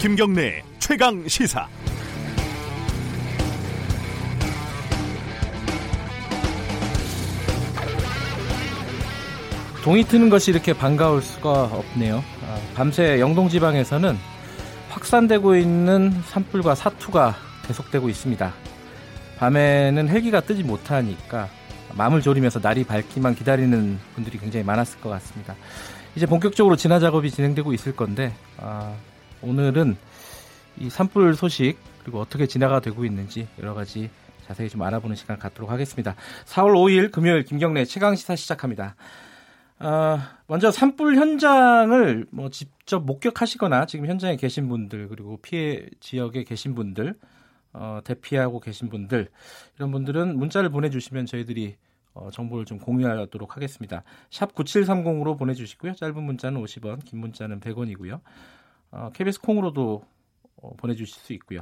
김경래 최강 시사. 동이 트는 것이 이렇게 반가울 수가 없네요. 아, 밤새 영동 지방에서는 확산되고 있는 산불과 사투가 계속되고 있습니다. 밤에는 헬기가 뜨지 못하니까 마음을 졸이면서 날이 밝기만 기다리는 분들이 굉장히 많았을 것 같습니다. 이제 본격적으로 진화 작업이 진행되고 있을 건데 아, 오늘은 이 산불 소식 그리고 어떻게 진화가 되고 있는지 여러 가지 자세히 좀 알아보는 시간 갖도록 하겠습니다. 4월 5일 금요일 김경래 최강 시사 시작합니다. 아, 먼저 산불 현장을 뭐 직접 목격하시거나 지금 현장에 계신 분들 그리고 피해 지역에 계신 분들 어, 대피하고 계신 분들 이런 분들은 문자를 보내주시면 저희들이 어, 정보를 좀 공유하도록 하겠습니다. 샵 9730으로 보내주시고요. 짧은 문자는 50원, 긴 문자는 100원이고요. 어, KBS 콩으로도 어, 보내주실 수 있고요.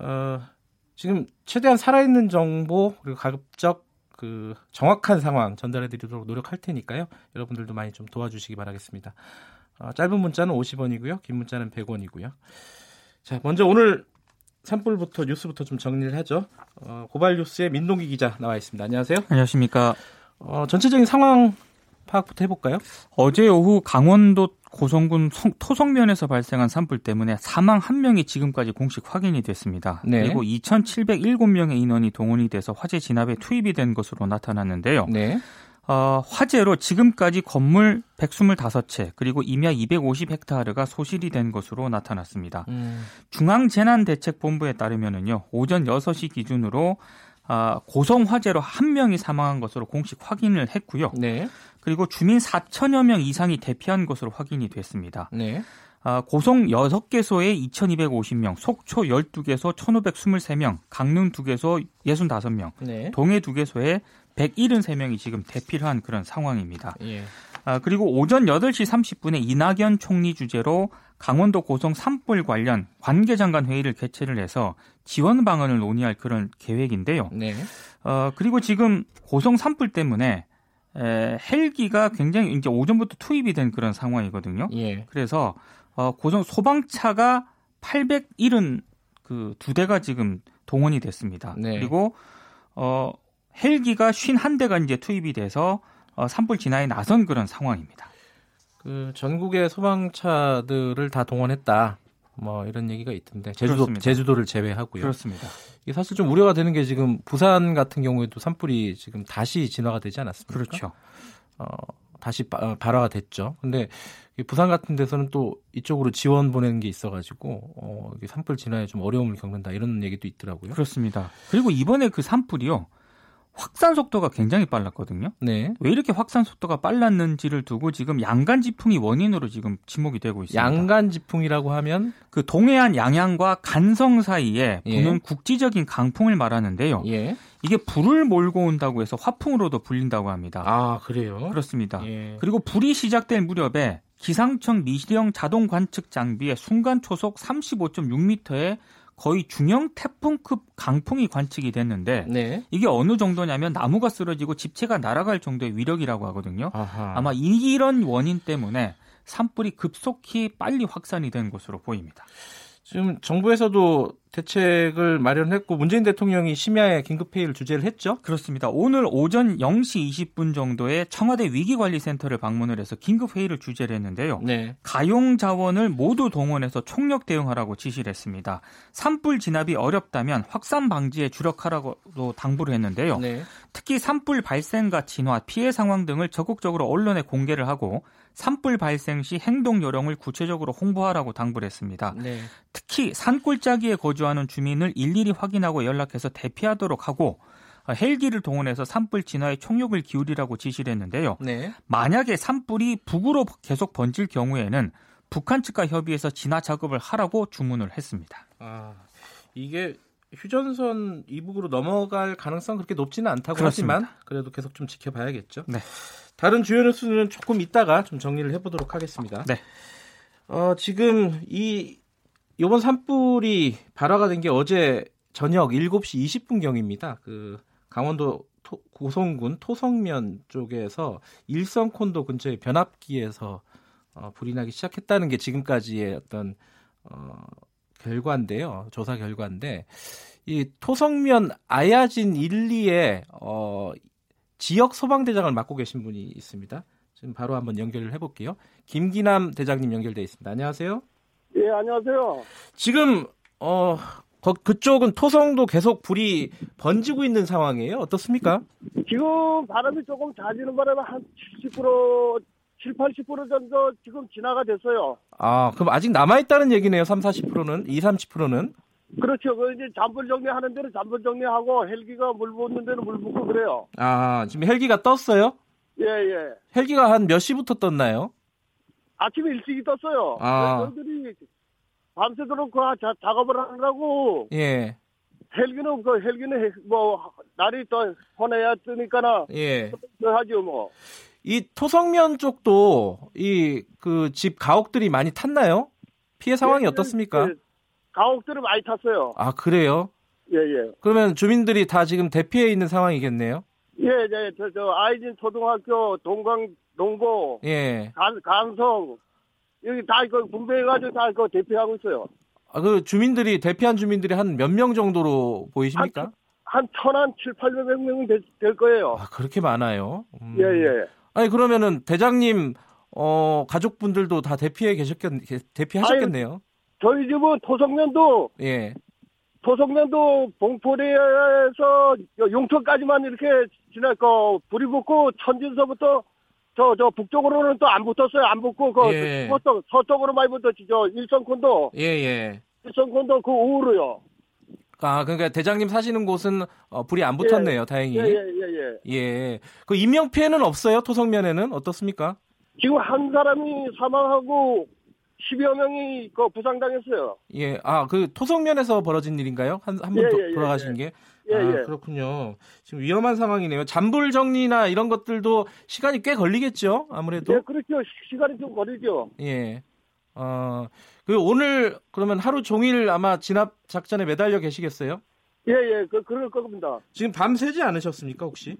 어, 지금 최대한 살아있는 정보 그리고 가급적 그 정확한 상황 전달해드리도록 노력할 테니까요. 여러분들도 많이 좀 도와주시기 바라겠습니다. 어, 짧은 문자는 50원이고요. 긴 문자는 100원이고요. 자, 먼저 오늘 산불부터 뉴스부터 좀 정리를 하죠. 어, 고발 뉴스의 민동기 기자 나와 있습니다. 안녕하세요. 안녕하십니까. 어, 전체적인 상황 파악부터 해볼까요? 어제 오후 강원도 고성군 토성면에서 발생한 산불 때문에 사망 1명이 지금까지 공식 확인이 됐습니다. 네. 그리고 2,707명의 인원이 동원이 돼서 화재 진압에 투입이 된 것으로 나타났는데요. 네. 어, 화재로 지금까지 건물 125채 그리고 임야 250헥타르가 소실이 된 것으로 나타났습니다. 음. 중앙재난대책본부에 따르면은요 오전 6시 기준으로 아, 고성 화재로 한 명이 사망한 것으로 공식 확인을 했고요. 네. 그리고 주민 4천여 명 이상이 대피한 것으로 확인이 됐습니다. 네. 아, 고성 6개소에 2,250명, 속초 12개소 1,523명, 강릉 2개소 65명, 네. 동해 2개소에 173명이 지금 대피를 한 그런 상황입니다. 예. 아, 그리고 오전 8시 30분에 이낙연 총리 주재로 강원도 고성 산불 관련 관계장관 회의를 개최를 해서 지원 방안을 논의할 그런 계획인데요. 네. 어, 그리고 지금 고성 산불 때문에 에, 헬기가 굉장히 이제 오전부터 투입이 된 그런 상황이거든요. 예. 그래서 어, 고성 소방차가 870 그 두 대가 지금 동원이 됐습니다. 네. 그리고 어 헬기가 51대가 이제 투입이 돼서 어, 산불 진화에 나선 그런 상황입니다. 그 전국의 소방차들을 다 동원했다. 뭐 이런 얘기가 있던데 제주도 그렇습니다. 제주도를 제외하고요. 그렇습니다. 이게 사실 좀 우려가 되는 게 지금 부산 같은 경우에도 산불이 지금 다시 진화가 되지 않았습니까? 그렇죠. 어, 다시 바, 어, 발화가 됐죠. 근데 부산 같은 데서는 또 이쪽으로 지원 보내는 게 있어가지고 어, 산불 진화에 좀 어려움을 겪는다 이런 얘기도 있더라고요. 그렇습니다. 그리고 이번에 그 산불이요. 확산 속도가 굉장히 빨랐거든요. 네. 왜 이렇게 확산 속도가 빨랐는지를 두고 지금 양간 지풍이 원인으로 지금 지목이 되고 있습니다. 양간 지풍이라고 하면 그 동해안 양양과 간성 사이에 예. 부는 예. 국지적인 강풍을 말하는데요. 예. 이게 불을 몰고 온다고 해서 화풍으로도 불린다고 합니다. 아, 그래요? 그렇습니다. 예. 그리고 불이 시작될 무렵에 기상청 미시령 자동 관측 장비에 순간 초속 35.6m의 거의 중형 태풍급 강풍이 관측이 됐는데 네. 이게 어느 정도냐면 나무가 쓰러지고 집체가 날아갈 정도의 위력이라고 하거든요. 아하. 아마 이런 원인 때문에 산불이 급속히 빨리 확산이 된 것으로 보입니다. 지금 정부에서도 대책을 마련했고 문재인 대통령이 심야에 긴급 회의를 주재를 했죠? 그렇습니다. 오늘 오전 0시 20분 정도에 청와대 위기관리센터를 방문을 해서 긴급 회의를 주재를 했는데요. 네. 가용 자원을 모두 동원해서 총력 대응하라고 지시를 했습니다. 산불 진압이 어렵다면 확산 방지에 주력하라고도 당부를 했는데요. 네. 특히 산불 발생과 진화, 피해 상황 등을 적극적으로 언론에 공개를 하고 산불 발생 시 행동 요령을 구체적으로 홍보하라고 당부를 했습니다. 네. 특히 산골짜기에 거주하는 주민을 일일이 확인하고 연락해서 대피하도록 하고 헬기를 동원해서 산불 진화에 총력을 기울이라고 지시를 했는데요. 네. 만약에 산불이 북으로 계속 번질 경우에는 북한 측과 협의해서 진화 작업을 하라고 주문을 했습니다. 아, 이게 휴전선 이북으로 넘어갈 가능성 그렇게 높지는 않다고 그렇습니다. 하지만 그래도 계속 좀 지켜봐야겠죠. 네. 다른 주요 뉴스는 조금 이따가 좀 정리를 해보도록 하겠습니다. 네. 어, 지금 이 이번 산불이 발화가 된 게 어제 저녁 7시 20분경입니다. 그 강원도 토, 고성군 토성면 쪽에서 일성 콘도 근처의 변압기에서 어, 불이 나기 시작했다는 게 지금까지의 어떤 어, 결과인데요. 조사 결과인데 이 토성면 아야진 1, 2에 어, 지역 소방대장을 맡고 계신 분이 있습니다. 지금 바로 한번 연결을 해볼게요. 김기남 대장님 연결돼 있습니다. 안녕하세요. 예, 안녕하세요. 지금 어 그쪽은 토성도 계속 불이 번지고 있는 상황이에요. 어떻습니까? 지금 바람이 조금 잦지는 바람에 한 70%, 7, 80% 정도 지금 진화가 됐어요. 아, 그럼 아직 남아있다는 얘기네요. 3, 40%는, 2, 30%는? 그렇죠. 그 이제 잔불 정리하는 데는 잔불 정리하고 헬기가 물 붓는 데는 물 붓고 그래요. 아, 지금 헬기가 떴어요? 예, 예. 헬기가 한 몇 시부터 떴나요? 아침에 일찍이 떴어요. 아. 저희들이 밤새도록 그 자, 작업을 하느라고. 예. 헬기는 그 헬기는 뭐 날이 또 혼해야 뜨니까나. 예. 하죠 뭐. 이 토성면 쪽도 이 그 집 가옥들이 많이 탔나요? 피해 상황이 예, 어떻습니까? 예, 가옥들을 많이 탔어요. 아 그래요? 예 예. 그러면 주민들이 다 지금 대피해 있는 상황이겠네요? 예, 예. 저, 저 아이진 초등학교 동강 동고 예. 간 간성 여기 다그 분배해가지고 다그 대피하고 있어요. 아, 그 주민들이 대피한 주민들이 한 몇 명 정도로 보이십니까? 한 천한 칠, 팔백 명 될, 될 거예요. 아, 그렇게 많아요? 음. 예, 예. 아니, 그러면은 대장님, 어, 가족분들도 다 대피해 계셨겠, 대피하셨겠네요? 아니, 저희 집은 토성면도, 예. 토성면도 봉포리에서 용천까지만 이렇게 지났고, 불이 붙고 천진서부터 저, 저, 북쪽으로는 또 안 붙었어요. 안 붙고, 그, 예. 서쪽, 서쪽으로 많이 붙었지. 저, 일성콘도. 예, 예. 일성콘도 그 우르요. 아, 그러니까 대장님 사시는 곳은 어, 불이 안 붙었네요. 예. 다행히. 예, 예, 예, 예. 예. 그 인명 피해는 없어요? 토성면에는 어떻습니까? 지금 한 사람이 사망하고 10여 명이 그 부상당했어요. 예. 아, 그 토성면에서 벌어진 일인가요? 한, 한분 예, 예, 예, 돌아가신 게? 예, 아, 예. 그렇군요. 지금 위험한 상황이네요. 잔불 정리나 이런 것들도 시간이 꽤 걸리겠죠? 아무래도. 예, 그렇죠. 시간이 좀 걸리죠. 예. 어, 그 오늘 그러면 하루 종일 아마 진압 작전에 매달려 계시겠어요? 예, 예. 그 그럴 겁니다. 지금 밤 새지 않으셨습니까, 혹시?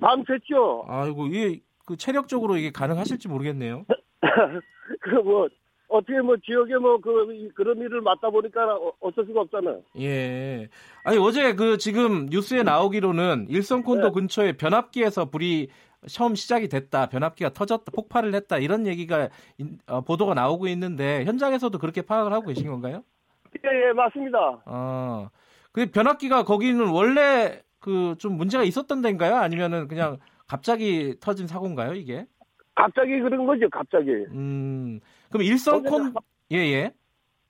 밤 샜죠. 아이고, 이게 그 체력적으로 이게 가능하실지 모르겠네요. 그뭐 어떻게 뭐 지역에 뭐 그 그런 일을 맡다 보니까 어, 어쩔 수가 없잖아요. 예. 아니 어제 그 지금 뉴스에 나오기로는 일성콘도 네. 근처에 변압기에서 불이 처음 시작이 됐다, 변압기가 터졌다, 폭발을 했다 이런 얘기가 어, 보도가 나오고 있는데 현장에서도 그렇게 파악을 하고 계신 건가요? 예, 예, 맞습니다. 어, 그 변압기가 거기는 원래 그 좀 문제가 있었던 데인가요? 아니면은 그냥 갑자기 터진 사고인가요, 이게? 갑자기 그런 거죠, 갑자기. 음, 그럼 일성콘 예예. 예.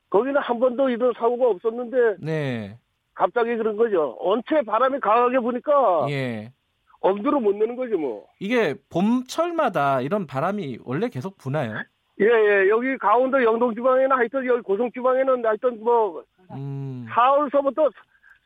거기는 한 번도 이런 사고가 없었는데. 네. 갑자기 그런 거죠. 언체 바람이 강하게 부니까. 예. 엄두를 못 내는 거죠, 뭐. 이게 봄철마다 이런 바람이 원래 계속 부나요? 예, 예. 여기 강원도 영동 지방에는 하여튼 여기 고성 지방에는 하여튼 뭐, 음. 4월서부터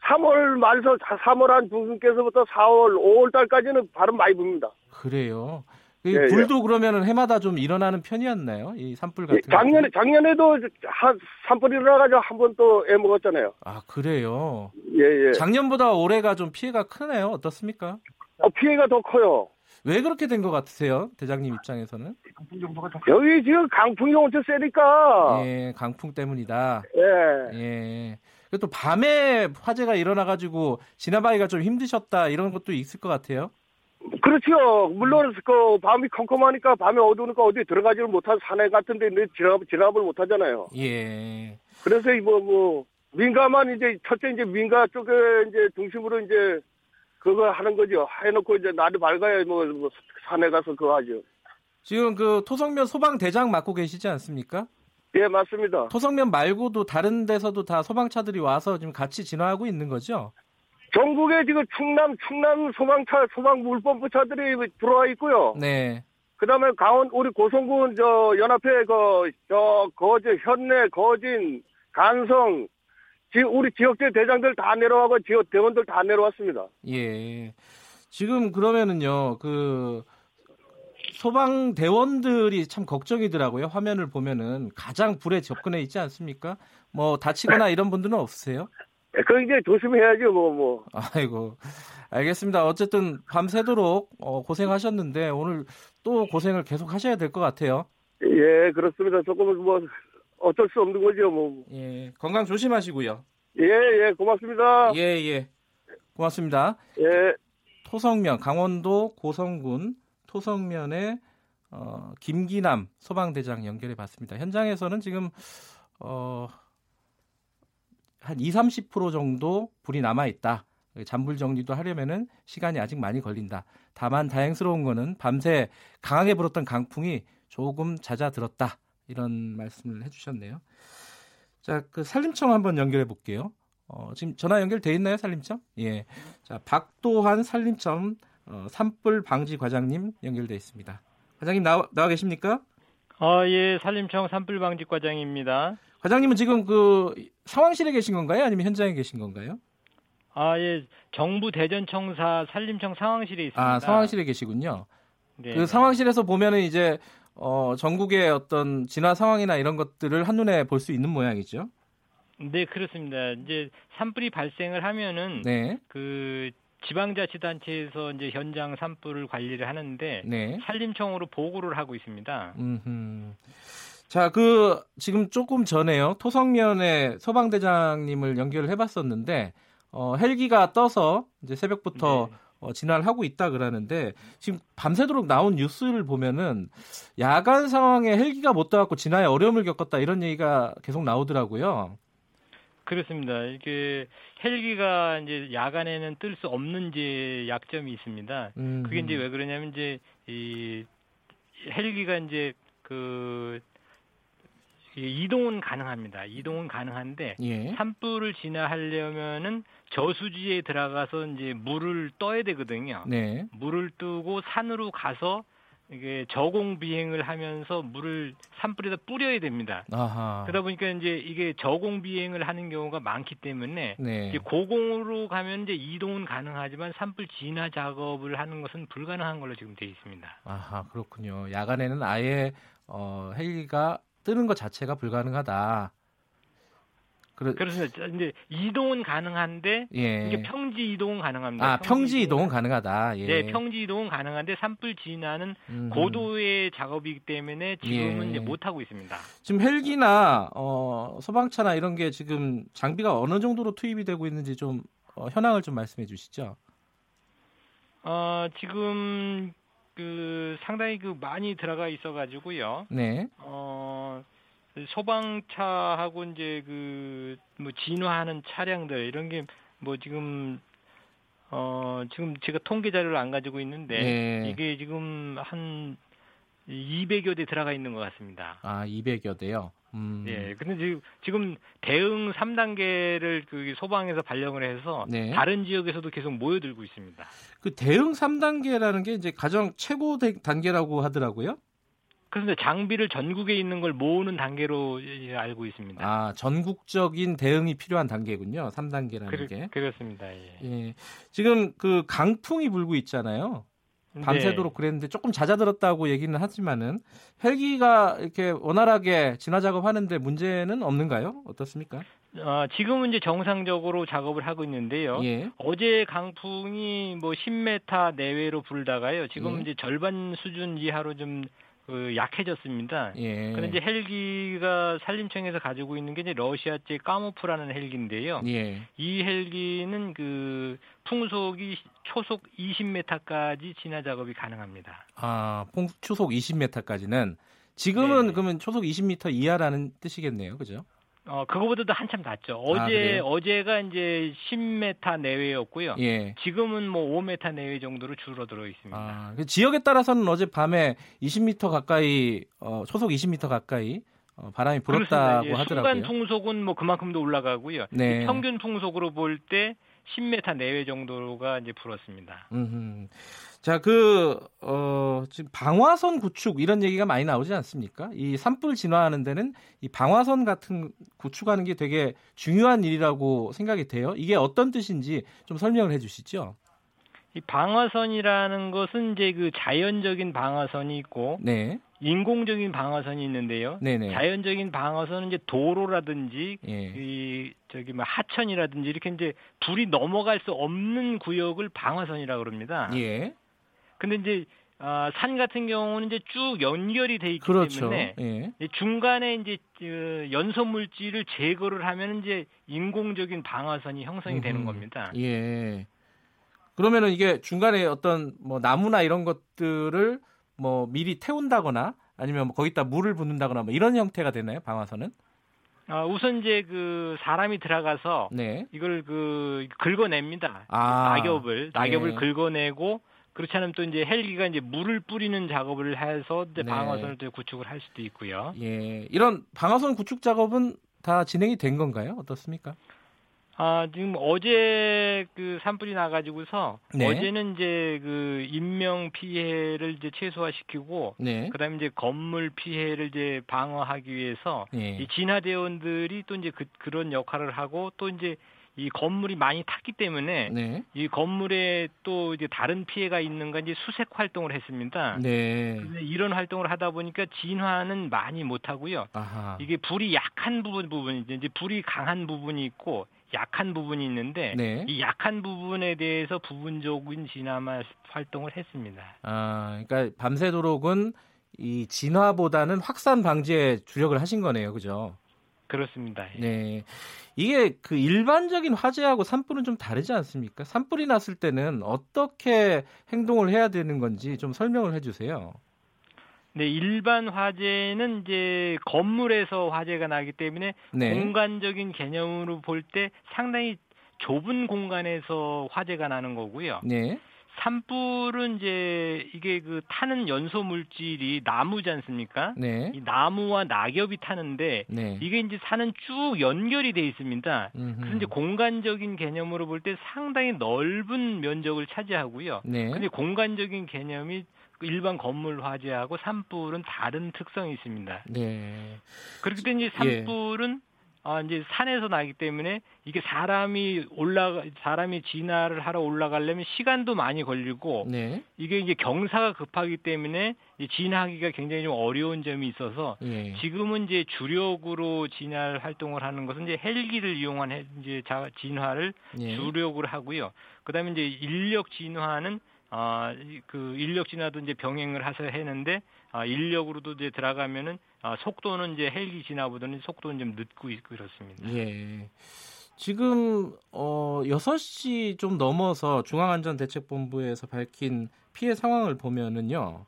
3월 말서 3월 한 중순께서부터 4월, 5월 달까지는 바람 많이 붑니다. 그래요. 예, 예, 불도 그러면은 해마다 좀 일어나는 편이었나요? 이 산불 같은 예, 작년에 작년에도 한 산불 일어나가지고 한 번 또 애 먹었잖아요. 아 그래요? 예예. 예. 작년보다 올해가 좀 피해가 크네요. 어떻습니까? 어, 피해가 더 커요. 왜 그렇게 된 것 같으세요, 대장님 입장에서는? 여기 지금 강풍이 엄청 세니까. 예, 강풍 때문이다. 예. 예. 또 밤에 화재가 일어나가지고 지나가기가 좀 힘드셨다 이런 것도 있을 것 같아요. 그렇죠. 물론 그 밤이 컴컴하니까 밤에 어두우니까 어디 들어가지를 못한 산에 같은 데 진압 진압을 못 하잖아요. 예. 그래서 뭐뭐 뭐 민가만 이제 첫째 이제 민가 쪽에 이제 중심으로 이제 그거 하는 거죠. 해놓고 이제 날이 밝아야 뭐, 뭐 산에 가서 그거 하죠. 지금 그 토성면 소방 대장 맡고 계시지 않습니까? 예, 맞습니다. 토성면 말고도 다른 데서도 다 소방차들이 와서 지금 같이 진화하고 있는 거죠? 전국에 지금 충남 충남 소방차 소방 물범부차들이 들어와 있고요. 네. 그다음에 강원 우리 고성군 저 연합회 그저 거제 현내 거진 간성 지 우리 지역대 대장들 다 내려와고 지역 대원들 다 내려왔습니다. 예. 지금 그러면은요 그 소방 대원들이 참 걱정이더라고요. 화면을 보면은 가장 불에 접근해 있지 않습니까? 뭐 다치거나 이런 분들은 없으세요? 그 이제 조심해야죠, 뭐, 뭐. 아이고. 알겠습니다. 어쨌든 밤새도록 어, 고생하셨는데 오늘 또 고생을 계속 하셔야 될 것 같아요. 예, 그렇습니다. 조금은 뭐 어쩔 수 없는 거죠, 뭐. 예, 건강 조심하시고요. 예, 예, 고맙습니다. 예, 예. 고맙습니다. 예. 토성면, 강원도 고성군 토성면의 어, 김기남 소방대장 연결해 봤습니다. 현장에서는 지금 어, 한 2, 30% 정도 불이 남아 있다. 잔불 정리도 하려면은 시간이 아직 많이 걸린다. 다만 다행스러운 거는 밤새 강하게 불었던 강풍이 조금 잦아들었다. 이런 말씀을 해주셨네요. 자, 그 산림청 한번 연결해 볼게요. 어, 지금 전화 연결돼 있나요, 산림청? 예. 자, 박도환 산림청 어, 산불 방지 과장님 연결돼 있습니다. 과장님 나와, 나와 계십니까? 아, 예, 산림청 산불 방지 과장입니다. 과장님은 지금 그 상황실에 계신 건가요? 아니면 현장에 계신 건가요? 아, 예. 정부 대전청사 산림청 상황실에 있습니다. 아, 상황실에 계시군요. 네. 그 상황실에서 보면은 이제 어, 전국의 어떤 진화 상황이나 이런 것들을 한눈에 볼 수 있는 모양이죠. 네, 그렇습니다. 이제 산불이 발생을 하면은 네. 그 지방자치단체에서 이제 현장 산불을 관리를 하는데 네. 산림청으로 보고를 하고 있습니다. 음흠. 자, 그 지금 조금 전에요. 토성면에 소방대장님을 연결을 해봤었는데 어, 헬기가 떠서 이제 새벽부터 네. 어, 진화를 하고 있다 그러는데 지금 밤새도록 나온 뉴스를 보면은 야간 상황에 헬기가 못 떠갖고 진화에 어려움을 겪었다 이런 얘기가 계속 나오더라고요. 그렇습니다. 이게 헬기가 이제 야간에는 뜰 수 없는 이제 약점이 있습니다. 음. 그게 이제 왜 그러냐면 이제 이 헬기가 이제 그 이동은 가능합니다. 이동은 가능한데 예. 산불을 진화하려면은 저수지에 들어가서 이제 물을 떠야 되거든요. 네. 물을 뜨고 산으로 가서 이게 저공 비행을 하면서 물을 산불에다 뿌려야 됩니다. 아하. 그러다 보니까 이제 이게 저공 비행을 하는 경우가 많기 때문에 네. 이제 고공으로 가면 이제 이동은 가능하지만 산불 진화 작업을 하는 것은 불가능한 걸로 지금 되어 있습니다. 아하 그렇군요. 야간에는 아예 어, 헬기가 뜨는 것 자체가 불가능하다. 그렇... 그렇습니다. 이제 이동은 가능한데 예. 이게 평지 이동은 가능합니다. 아, 평지, 이동은 가능하다. 예. 네, 평지 이동은 가능한데 산불 진화는 음. 고도의 작업이기 때문에 지금은 예. 이제 못 하고 있습니다. 지금 헬기나 어, 소방차나 이런 게 지금 장비가 어느 정도로 투입이 되고 있는지 좀 어, 현황을 좀 말씀해 주시죠. 어, 지금 그 상당히 그 많이 들어가 있어 가지고요. 네. 어 소방차하고 이제 그 뭐 진화하는 차량들 이런 게 뭐 지금 어 지금 제가 통계 자료를 안 가지고 있는데 네. 이게 지금 한 200여 대 들어가 있는 것 같습니다. 아, 200여 대요? 음. 예. 근데 지금, 지금 대응 3단계를 그 소방에서 발령을 해서 네. 다른 지역에서도 계속 모여들고 있습니다. 그 대응 3단계라는 게 이제 가장 최고 단계라고 하더라고요? 그런데 장비를 전국에 있는 걸 모으는 단계로 알고 있습니다. 아, 전국적인 대응이 필요한 단계군요. 3단계라는 그, 게. 그렇습니다. 예. 예. 지금 그 강풍이 불고 있잖아요. 밤새도록 네. 그랬는데 조금 잦아들었다고 얘기는 하지만은 헬기가 이렇게 원활하게 진화 작업하는데 문제는 없는가요? 어떻습니까? 어, 지금은 이제 정상적으로 작업을 하고 있는데요. 예. 어제 강풍이 뭐 10m 내외로 불다가요. 지금 예. 이제 절반 수준 이하로 좀 그 약해졌습니다. 예. 그런데 헬기가 산림청에서 가지고 있는 게 이제 러시아제 까모프라는 헬기인데요. 예. 이 헬기는 그 풍속이 초속 20m까지 진화 작업이 가능합니다. 아, 풍, 초속 20m까지는 지금은 네 그러면 초속 20m 이하라는 뜻이겠네요. 그죠? 어, 그거보다도 한참 낮죠. 어제, 아, 어제가 이제 10m 내외였고요. 예. 지금은 뭐 5m 내외 정도로 줄어들어 있습니다. 아, 그 지역에 따라서는 어제 밤에 20m 가까이, 어, 초속 20m 가까이 어, 바람이 불었다고 예, 하더라고요. 순간 풍속은 뭐 그만큼도 올라가고요. 네. 평균 풍속으로 볼 때 10m 내외 정도가 이제 불었습니다. 음흠. 자, 그, 어, 지금 방화선 구축 이런 얘기가 많이 나오지 않습니까? 이 산불 진화하는 데는 이 방화선 같은 구축하는 게 되게 중요한 일이라고 생각이 돼요. 이게 어떤 뜻인지 좀 설명을 해 주시죠. 이 방화선이라는 것은 이제 그 자연적인 방화선이 있고 네. 인공적인 방화선이 있는데요. 네네. 자연적인 방화선은 이제 도로라든지 예. 이 저기 뭐 하천이라든지 이렇게 이제 불이 넘어갈 수 없는 구역을 방화선이라고 그럽니다. 예. 근데 이제 어, 산 같은 경우는 이제 쭉 연결이 돼 있기 그렇죠. 때문에 예. 중간에 이제 그 연소 물질을 제거를 하면 이제 인공적인 방화선이 형성이 음. 되는 겁니다. 예. 그러면은 이게 중간에 어떤 뭐 나무나 이런 것들을 뭐 미리 태운다거나 아니면 뭐 거기다 물을 붓는다거나 뭐 이런 형태가 되나요? 방화선은? 아, 우선 이제 그 사람이 들어가서 네. 이걸 그 긁어냅니다. 아, 낙엽을 낙엽을 네. 긁어내고 그렇지 않으면 또 이제 헬기가 이제 물을 뿌리는 작업을 해서 이제 네. 방화선을 또 구축을 할 수도 있고요. 예, 이런 방화선 구축 작업은 다 진행이 된 건가요? 어떻습니까? 아, 지금 어제 그 산불이 나가지고서 네. 어제는 이제 그 인명 피해를 이제 최소화시키고 네. 그다음에 이제 건물 피해를 이제 방어하기 위해서 네. 이 진화대원들이 또 이제 그, 그런 역할을 하고 또 이제 이 건물이 많이 탔기 때문에 네. 이 건물에 또 이제 다른 피해가 있는가 이제 수색 활동을 했습니다. 네. 이런 활동을 하다 보니까 진화는 많이 못 하고요. 이게 불이 약한 부분 부분 이제 불이 강한 부분이 있고 약한 부분이 있는데 네. 이 약한 부분에 대해서 부분적인 진화만 활동을 했습니다. 아, 그러니까 밤새도록은 이 진화보다는 확산 방지에 주력을 하신 거네요, 그죠? 그렇습니다. 예. 네. 이게 그 일반적인 화재하고 산불은 좀 다르지 않습니까? 산불이 났을 때는 어떻게 행동을 해야 되는 건지 좀 설명을 해 주세요. 네, 일반 화재는 이제 건물에서 화재가 나기 때문에 네. 공간적인 개념으로 볼 때 상당히 좁은 공간에서 화재가 나는 거고요. 네. 산불은 이제 이게 그 타는 연소 물질이 나무지 않습니까? 네. 이 나무와 낙엽이 타는데 네. 이게 이제 산은 쭉 연결이 돼 있습니다. 음흠. 그래서 이제 공간적인 개념으로 볼 때 상당히 넓은 면적을 차지하고요. 네. 근데 공간적인 개념이 일반 건물 화재하고 산불은 다른 특성이 있습니다. 네. 그렇기 때문에 산불은 예. 아, 이제 산에서 나기 때문에 이게 사람이 올라가 사람이 진화를 하러 올라가려면 시간도 많이 걸리고 네. 이게 이제 경사가 급하기 때문에 진화하기가 굉장히 좀 어려운 점이 있어서 예. 지금은 이제 주력으로 진화 활동을 하는 것은 이제 헬기를 이용한 이제 진화를 예. 주력으로 하고요. 그다음에 이제 인력 진화는 아, 그 인력 진화도 이제 병행을 하셔야 했는데 아, 인력으로도 이제 들어가면은 아, 속도는 이제 헬기 진화보다는 속도는 좀 늦고 있고 그렇습니다. 예. 지금 어 6시 좀 넘어서 중앙안전대책본부에서 밝힌 피해 상황을 보면은요.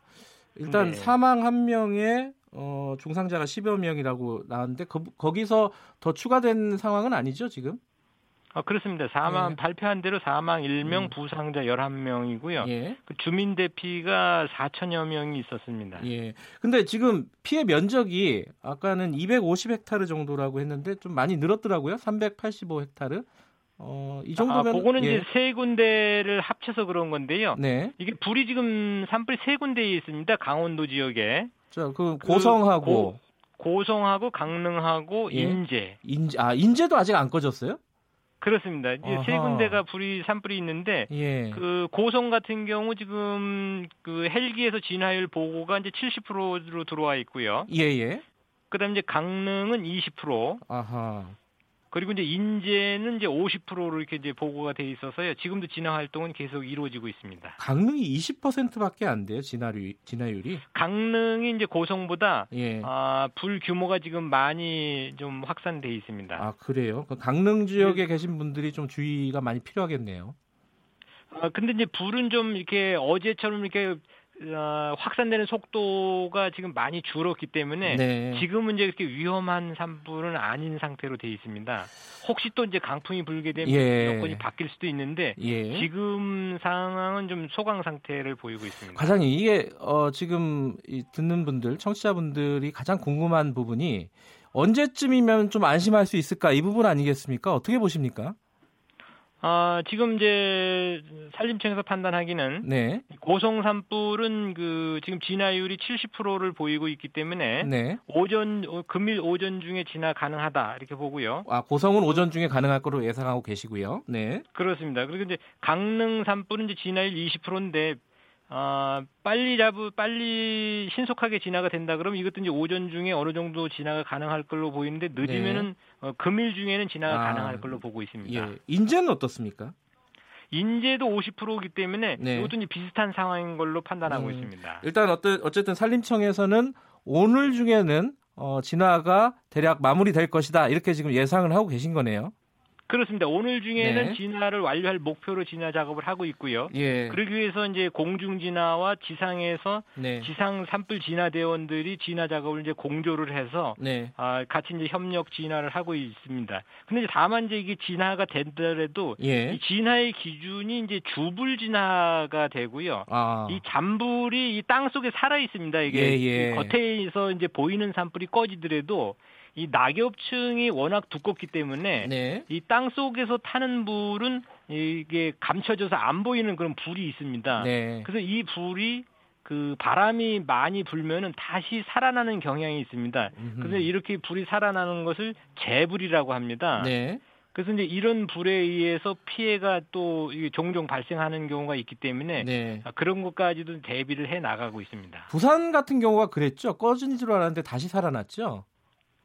일단 네. 사망 한 명에 어 중상자가 10여 명이라고 나왔는데 거, 거기서 더 추가된 상황은 아니죠, 지금? 아, 그렇습니다. 사망 예. 발표한 대로 사망 1명, 음. 부상자 11명이고요. 예. 그 주민 대피가 4천여 명이 있었습니다. 예. 근데 지금 피해 면적이 아까는 250헥타르 정도라고 했는데 좀 많이 늘었더라고요. 385헥타르. 어, 이 정도면 아, 그거는 예. 이제 세 군데를 합쳐서 그런 건데요. 네. 이게 불이 지금 산불이 세 군데에 있습니다. 강원도 지역에. 자, 그 고성하고 그 고, 성하고 강릉하고 예. 인제. 인제 아, 인제도 아직 안 꺼졌어요? 그렇습니다. 이제 아하. 세 군데가 불이 산불이 있는데 예. 그 고성 같은 경우 지금 그 헬기에서 진화율 보고가 이제 70%로 들어와 있고요. 예예. 예. 그다음에 이제 강릉은 20%. 아하. 그리고 이제 인제는 이제 50%로 이렇게 이제 보고가 돼 있어서요. 지금도 진화 활동은 계속 이루어지고 있습니다. 강릉이 20%밖에 안 돼요. 진화율 진화율이. 강릉이 이제 고성보다 예. 아, 불 규모가 지금 많이 좀 확산돼 있습니다. 아, 그래요? 그 강릉 지역에 네. 계신 분들이 좀 주의가 많이 필요하겠네요. 아, 근데 이제 불은 좀 이렇게 어제처럼 이렇게 어, 확산되는 속도가 지금 많이 줄었기 때문에 네. 지금은 이제 그렇게 위험한 산불은 아닌 상태로 돼 있습니다. 혹시 또 이제 강풍이 불게 되면 예. 여건이 바뀔 수도 있는데 예. 지금 상황은 좀 소강 상태를 보이고 있습니다. 과장님 이게 어, 지금 듣는 분들 청취자분들이 가장 궁금한 부분이 언제쯤이면 좀 안심할 수 있을까 이 부분 아니겠습니까? 어떻게 보십니까? 아, 지금 이제 산림청에서 판단하기는 네. 고성 산불은 그 지금 진화율이 70%를 보이고 있기 때문에 네. 오전 금일 오전 중에 진화 가능하다 이렇게 보고요. 아, 고성은 오전 중에 가능할 거로 예상하고 계시고요. 네. 그렇습니다. 그리고 이제 강릉 산불은 이제 진화율 20%인데 아, 빨리 잡으, 빨리 신속하게 진화가 된다 그러면 이것도 이제 오전 중에 어느 정도 진화가 가능할 걸로 보이는데 늦으면은 네. 어, 금일 중에는 진화가 아, 가능할 걸로 보고 있습니다. 예. 인제는 어떻습니까? 인제도 50%이기 때문에 네. 이것도 이제 비슷한 상황인 걸로 판단하고 음. 있습니다. 일단 어떤 어쨌든 산림청에서는 오늘 중에는 어, 진화가 대략 마무리될 것이다 이렇게 지금 예상을 하고 계신 거네요. 그렇습니다. 오늘 중에는 네. 진화를 완료할 목표로 진화 작업을 하고 있고요. 예. 그러기 위해서 이제 공중 진화와 지상에서 네. 지상 산불 진화 대원들이 진화 작업을 이제 공조를 해서 네. 아, 같이 이제 협력 진화를 하고 있습니다. 근데 이제 다만 이제 이게 진화가 된더라도 예. 이 진화의 기준이 이제 주불 진화가 되고요. 아. 이 잔불이 이 땅 속에 살아 있습니다. 이게 예, 예. 겉에서 이제 보이는 산불이 꺼지더라도 이 낙엽층이 워낙 두껍기 때문에 네. 이땅 속에서 타는 불은 이게 감춰져서 안 보이는 그런 불이 있습니다. 네. 그래서 이 불이 그 바람이 많이 불면은 다시 살아나는 경향이 있습니다. 음흠. 그래서 이렇게 불이 살아나는 것을 재불이라고 합니다. 네. 그래서 이제 이런 불에 의해서 피해가 또 종종 발생하는 경우가 있기 때문에 네. 그런 것까지도 대비를 해 나가고 있습니다. 부산 같은 경우가 그랬죠. 꺼진 줄 알았는데 다시 살아났죠.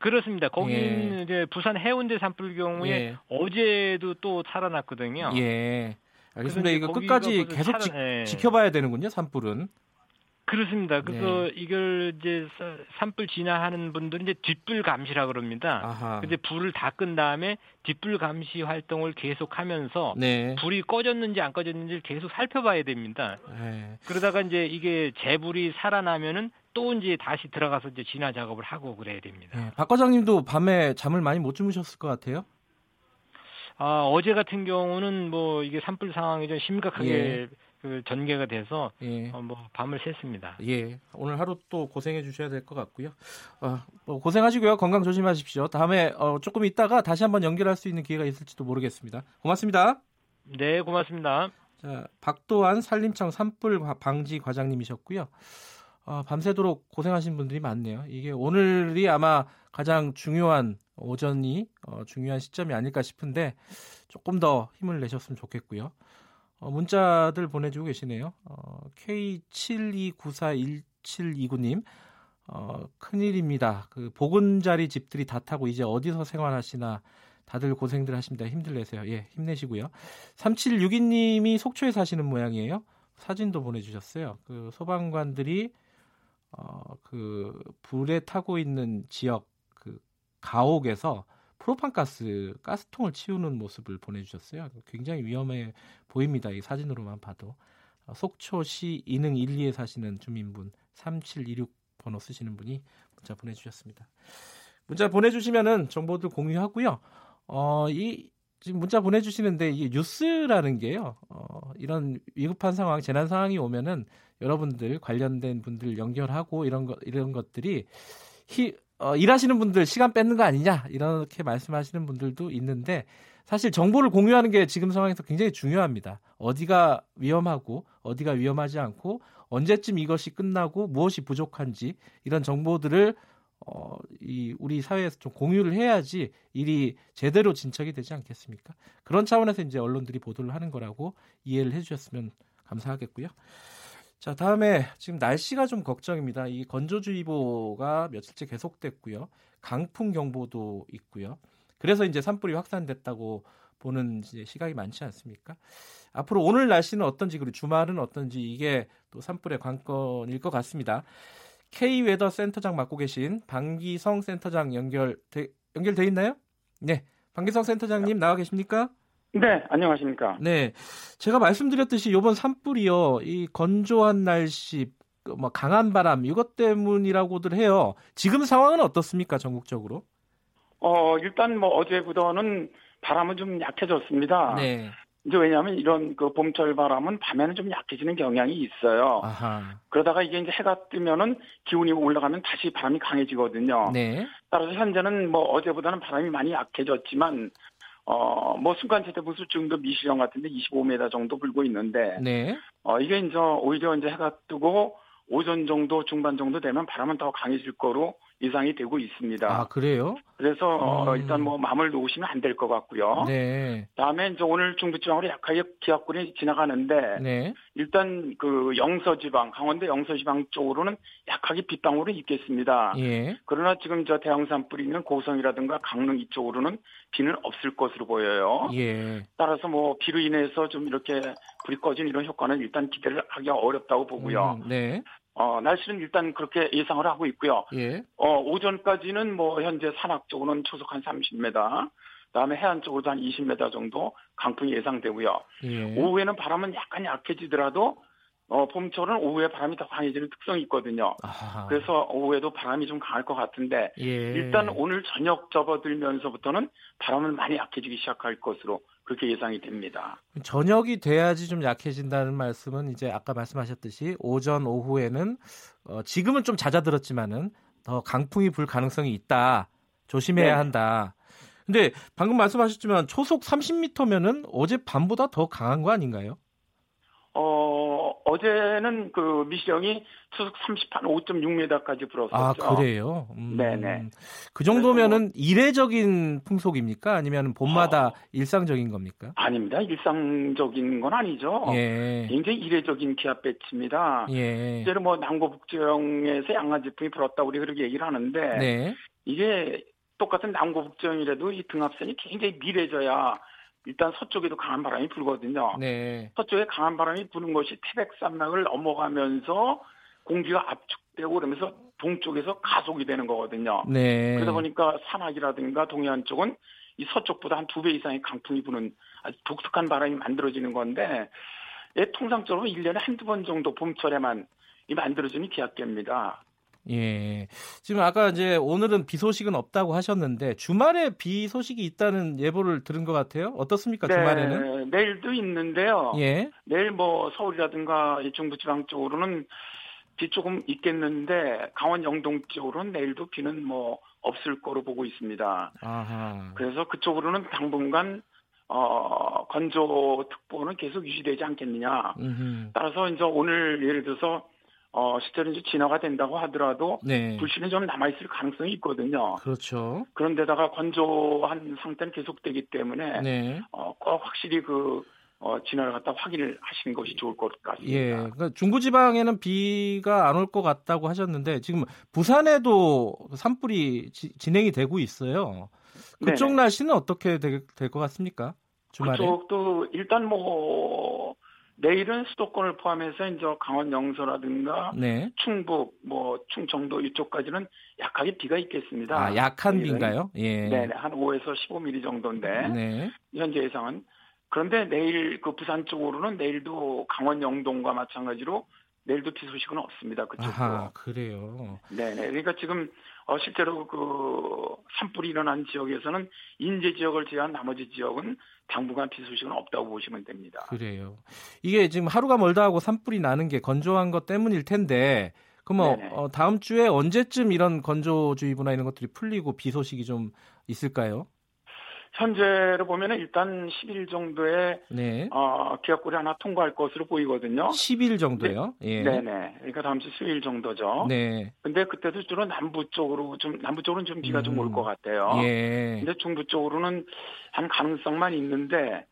그렇습니다. 거기는 예. 이제 부산 해운대 산불 경우에 예. 어제도 또 살아났거든요. 예. 알겠습니다. 이거 끝까지 계속 살아, 예. 지켜봐야 되는군요. 산불은. 그렇습니다. 그래서 네. 이걸 이제 산불 진화하는 분들은 이제 뒷불 감시라 그럽니다. 아하. 근데 불을 다 끈 다음에 뒷불 감시 활동을 계속하면서 네. 불이 꺼졌는지 안 꺼졌는지를 계속 살펴봐야 됩니다. 네. 그러다가 이제 이게 재불이 살아나면은 또 이제 다시 들어가서 이제 진화 작업을 하고 그래야 됩니다. 네. 박 과장님도 밤에 잠을 많이 못 주무셨을 것 같아요. 아, 어제 같은 경우는 뭐 이게 산불 상황이 좀 심각하게 예. 그 전개가 돼서 예. 어, 뭐 밤을 샜습니다. 예, 오늘 하루 또 고생해 주셔야 될 것 같고요. 어, 뭐 고생하시고요. 건강 조심하십시오. 다음에 어, 조금 있다가 다시 한번 연결할 수 있는 기회가 있을지도 모르겠습니다. 고맙습니다. 네, 고맙습니다. 자, 박도환 산림청 산불 방지 과장님이셨고요. 어, 밤새도록 고생하신 분들이 많네요. 이게 오늘이 아마 가장 중요한 오전이 어, 중요한 시점이 아닐까 싶은데 조금 더 힘을 내셨으면 좋겠고요. 어, 문자들 보내주고 계시네요. 어, K72941729님, 어, 큰일입니다. 그 보금자리 집들이 다 타고 이제 어디서 생활하시나 다들 고생들 하십니다. 힘들 내세요. 예, 힘내시고요. 3762님이 속초에 사시는 모양이에요. 사진도 보내주셨어요. 그 소방관들이 어, 그 불에 타고 있는 지역 그 가옥에서 프로판가스 가스통을 치우는 모습을 보내주셨어요. 굉장히 위험해 보입니다. 이 사진으로만 봐도 어, 속초시 이능 1, 2에 사시는 주민분 3726 번호 쓰시는 분이 문자 보내주셨습니다. 문자 보내주시면은 정보들 공유하고요. 어, 이 지금 문자 보내주시는데 이게 뉴스라는 게요. 어, 이런 위급한 상황, 재난 상황이 오면은 여러분들 관련된 분들 연결하고 이런 것 이런 것들이 히, 어, 일하시는 분들 시간 뺏는 거 아니냐 이렇게 말씀하시는 분들도 있는데 사실 정보를 공유하는 게 지금 상황에서 굉장히 중요합니다. 어디가 위험하고 어디가 위험하지 않고 언제쯤 이것이 끝나고 무엇이 부족한지 이런 정보들을 어, 이 우리 사회에서 좀 공유를 해야지 일이 제대로 진척이 되지 않겠습니까? 그런 차원에서 이제 언론들이 보도를 하는 거라고 이해를 해주셨으면 감사하겠고요. 자, 다음에 지금 날씨가 좀 걱정입니다. 이 건조주의보가 며칠째 계속됐고요. 강풍 경보도 있고요. 그래서 이제 산불이 확산됐다고 보는 시각이 많지 않습니까? 앞으로 오늘 날씨는 어떤지 그리고 주말은 어떤지 이게 또 산불의 관건일 것 같습니다. K 웨더 센터장 맡고 계신 방기성 센터장 연결 연결돼 있나요? 네, 방기성 센터장님 나와 계십니까? 네, 안녕하십니까. 네, 제가 말씀드렸듯이 이번 산불이요, 이 건조한 날씨, 그뭐 강한 바람 이것 때문이라고들 해요. 지금 상황은 어떻습니까, 전국적으로? 어, 일단 뭐 어제부터는 바람은 좀 약해졌습니다. 네. 이제 왜냐하면 이런 그 봄철 바람은 밤에는 좀 약해지는 경향이 있어요. 아하. 그러다가 이게 이제 해가 뜨면은 기온이 올라가면 다시 바람이 강해지거든요. 네. 따라서 현재는 뭐 어제보다는 바람이 많이 약해졌지만 어, 뭐 순간 제대 부수 정도 미시령 같은데 25m 정도 불고 있는데, 네. 어, 이게 이제 오히려 이제 해가 뜨고, 오전 정도 중반 정도 되면 바람은 더 강해질 거로 예상이 되고 있습니다. 아 그래요? 그래서 음. 일단 뭐 마음을 놓으시면 안 될 것 같고요. 네. 다음에 이제 오늘 중부지방으로 약하게 기압골이 지나가는데 네. 일단 그 영서지방 강원도 영서지방 쪽으로는 약하게 빗방울이 있겠습니다. 예. 그러나 지금 저 대형산 뿌리 있는 고성이라든가 강릉 이쪽으로는 비는 없을 것으로 보여요. 예. 따라서 뭐 비로 인해서 좀 이렇게 불이 꺼진 이런 효과는 일단 기대를 하기가 어렵다고 보고요. 음, 네. 어, 날씨는 일단 그렇게 예상을 하고 있고요. 예. 어, 오전까지는 뭐 현재 산악 쪽으로는 초속 한 30m, 그다음에 해안 쪽으로도 한 20m 정도 강풍이 예상되고요. 예. 오후에는 바람은 약간 약해지더라도 어, 봄철은 오후에 바람이 더 강해지는 특성이 있거든요. 아하. 그래서 오후에도 바람이 좀 강할 것 같은데 예. 일단 오늘 저녁 접어들면서부터는 바람은 많이 약해지기 시작할 것으로 그렇게 예상이 됩니다. 저녁이 돼야지 좀 약해진다는 말씀은 이제 아까 말씀하셨듯이 오전 오후에는 어, 지금은 좀 잦아들었지만은 더 강풍이 불 가능성이 있다. 조심해야 네. 한다. 근데 방금 말씀하셨지만 초속 30m면은 어제 밤보다 더 강한 거 아닌가요? 어, 어제는 그 미시령이 초속 30한 5.6m까지 불었었죠. 아, 그래요? 음, 네네. 그 정도면은 뭐, 이례적인 풍속입니까? 아니면 봄마다 어, 일상적인 겁니까? 아닙니다. 일상적인 건 아니죠. 예. 굉장히 이례적인 기압 배치입니다. 예. 실제로 뭐 남고 북지역에서 양화지풍이 불었다 우리 그렇게 얘기를 하는데 네. 이게 똑같은 남고 북지역이라도 이 등압선이 굉장히 미래져야 일단 서쪽에도 강한 바람이 불거든요. 네. 서쪽에 강한 바람이 부는 것이 태백산맥을 넘어가면서 공기가 압축되고 그러면서 동쪽에서 가속이 되는 거거든요. 네. 그러다 보니까 산악이라든가 동해안 쪽은 이 서쪽보다 한 두 배 이상의 강풍이 부는 아주 독특한 바람이 만들어지는 건데 예, 통상적으로 1년에 한두 번 정도 봄철에만 이 만들어지는 기압계입니다. 예. 지금 아까 이제 오늘은 비 소식은 없다고 하셨는데 주말에 비 소식이 있다는 예보를 들은 것 같아요. 어떻습니까? 네, 주말에는? 내일도 있는데요. 예. 내일 뭐 서울이라든가 이 중부 지방 쪽으로는 비 조금 있겠는데 강원 영동 쪽으로는 내일도 비는 뭐 없을 거로 보고 있습니다. 아하. 그래서 그쪽으로는 당분간 어, 건조 특보는 계속 유지되지 않겠느냐. 음흠. 따라서 이제 오늘 예를 들어서 어, 실제로 이제 진화가 된다고 하더라도 네. 불씨는 좀 남아있을 가능성이 있거든요. 그렇죠. 그런데다가 건조한 상태는 계속되기 때문에 네. 어, 꼭 확실히 그 어, 진화를 갖다 확인을 하시는 것이 좋을 것 같습니다. 예, 그러니까 중부지방에는 비가 안 올 것 같다고 하셨는데 지금 부산에도 산불이 지, 진행이 되고 있어요. 그쪽 네네. 날씨는 어떻게 될 것 같습니까? 주말에? 그쪽도 일단 뭐 내일은 수도권을 포함해서 이제 강원 영서라든가 네. 충북, 뭐 충청도 이쪽까지는 약하게 비가 있겠습니다. 아, 약한 비인가요? 예. 네, 한 5에서 15mm 정도인데 네. 현재 예상은 그런데 내일 그 부산 쪽으로는 내일도 강원 영동과 마찬가지로 내일도 비 소식은 없습니다. 그쪽도. 아, 그래요. 네, 네. 그러니까 지금 어, 실제로 그 산불이 일어난 지역에서는 인제 지역을 제외한 나머지 지역은 당분간 비 소식은 없다고 보시면 됩니다. 그래요. 이게 지금 하루가 멀다 하고 산불이 나는 게 건조한 것 때문일 텐데 그럼 어, 다음 주에 언제쯤 이런 건조주의보나 이런 것들이 풀리고 비 소식이 좀 있을까요? 현재로 보면은 일단 10일 정도의 네. 어, 기업골이 하나 통과할 것으로 보이거든요. 10일 정도요? 네, 예. 네네. 그러니까 다음 주 수요일 정도죠. 네. 근데 그때도 주로 남부 쪽으로 좀 남부 쪽으로는 좀 비가 음. 좀올 것 같아요. 예. 근데 중부 쪽으로는 한 가능성만 있는데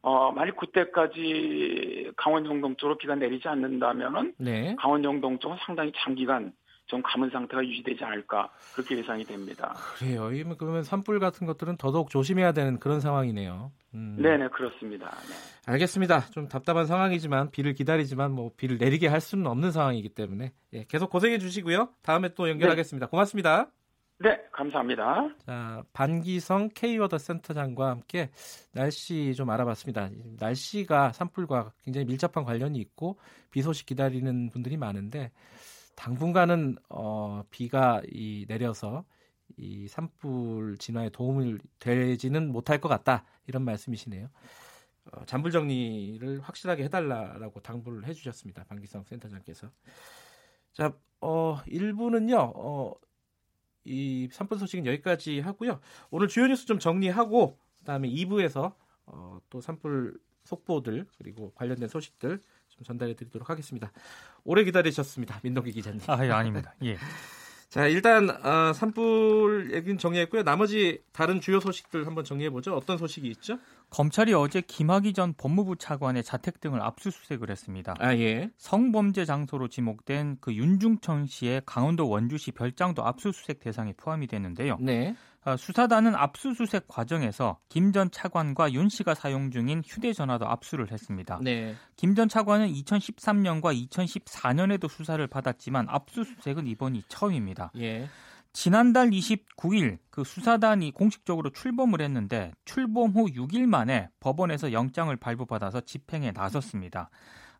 어, 만약 그때까지 강원 영동 쪽으로 비가 내리지 않는다면은 네. 강원 영동 쪽은 상당히 장기간 좀 감은 상태가 유지되지 않을까 그렇게 예상이 됩니다. 그래요. 그러면 산불 같은 것들은 더더욱 조심해야 되는 그런 상황이네요. 음. 네네 그렇습니다. 네. 알겠습니다. 좀 답답한 상황이지만 비를 기다리지만 뭐 비를 내리게 할 수는 없는 상황이기 때문에 예, 계속 고생해 주시고요. 다음에 또 연결하겠습니다. 네. 고맙습니다. 네, 감사합니다. 자, 반기성 K워더 센터장과 함께 날씨 좀 알아봤습니다. 날씨가 산불과 굉장히 밀접한 관련이 있고 비 소식 기다리는 분들이 많은데 당분간은 어, 비가 이 내려서 이 산불 진화에 도움을 되지는 못할 것 같다 이런 말씀이시네요. 어, 잔불 정리를 확실하게 해달라라고 당부를 해주셨습니다. 방기성 센터장께서. 자, 어, 1부는요, 어, 이 산불 소식은 여기까지 하고요. 오늘 주요 뉴스 좀 정리하고, 그 다음에 2부에서 어, 또 산불 속보들, 그리고 관련된 소식들 좀 전달해 드리도록 하겠습니다. 오래 기다리셨습니다. 민동기 기자님. 아, 예, 아닙니다. 예. 자, 일단 어, 산불 얘기는 정리했고요. 나머지 다른 주요 소식들 한번 정리해 보죠. 어떤 소식이 있죠? 검찰이 어제 김학의 전 법무부 차관의 자택 등을 압수수색을 했습니다. 아, 예. 성범죄 장소로 지목된 그 윤중천 씨의 강원도 원주시 별장도 압수수색 대상에 포함이 되는데요. 네. 어, 수사단은 압수수색 과정에서 김 전 차관과 윤 씨가 사용 중인 휴대전화도 압수를 했습니다. 네. 김 전 차관은 2013년과 2014년에도 수사를 받았지만 압수수색은 이번이 처음입니다. 예. 지난달 29일 그 수사단이 공식적으로 출범을 했는데 출범 후 6일 만에 법원에서 영장을 발부받아서 집행에 나섰습니다.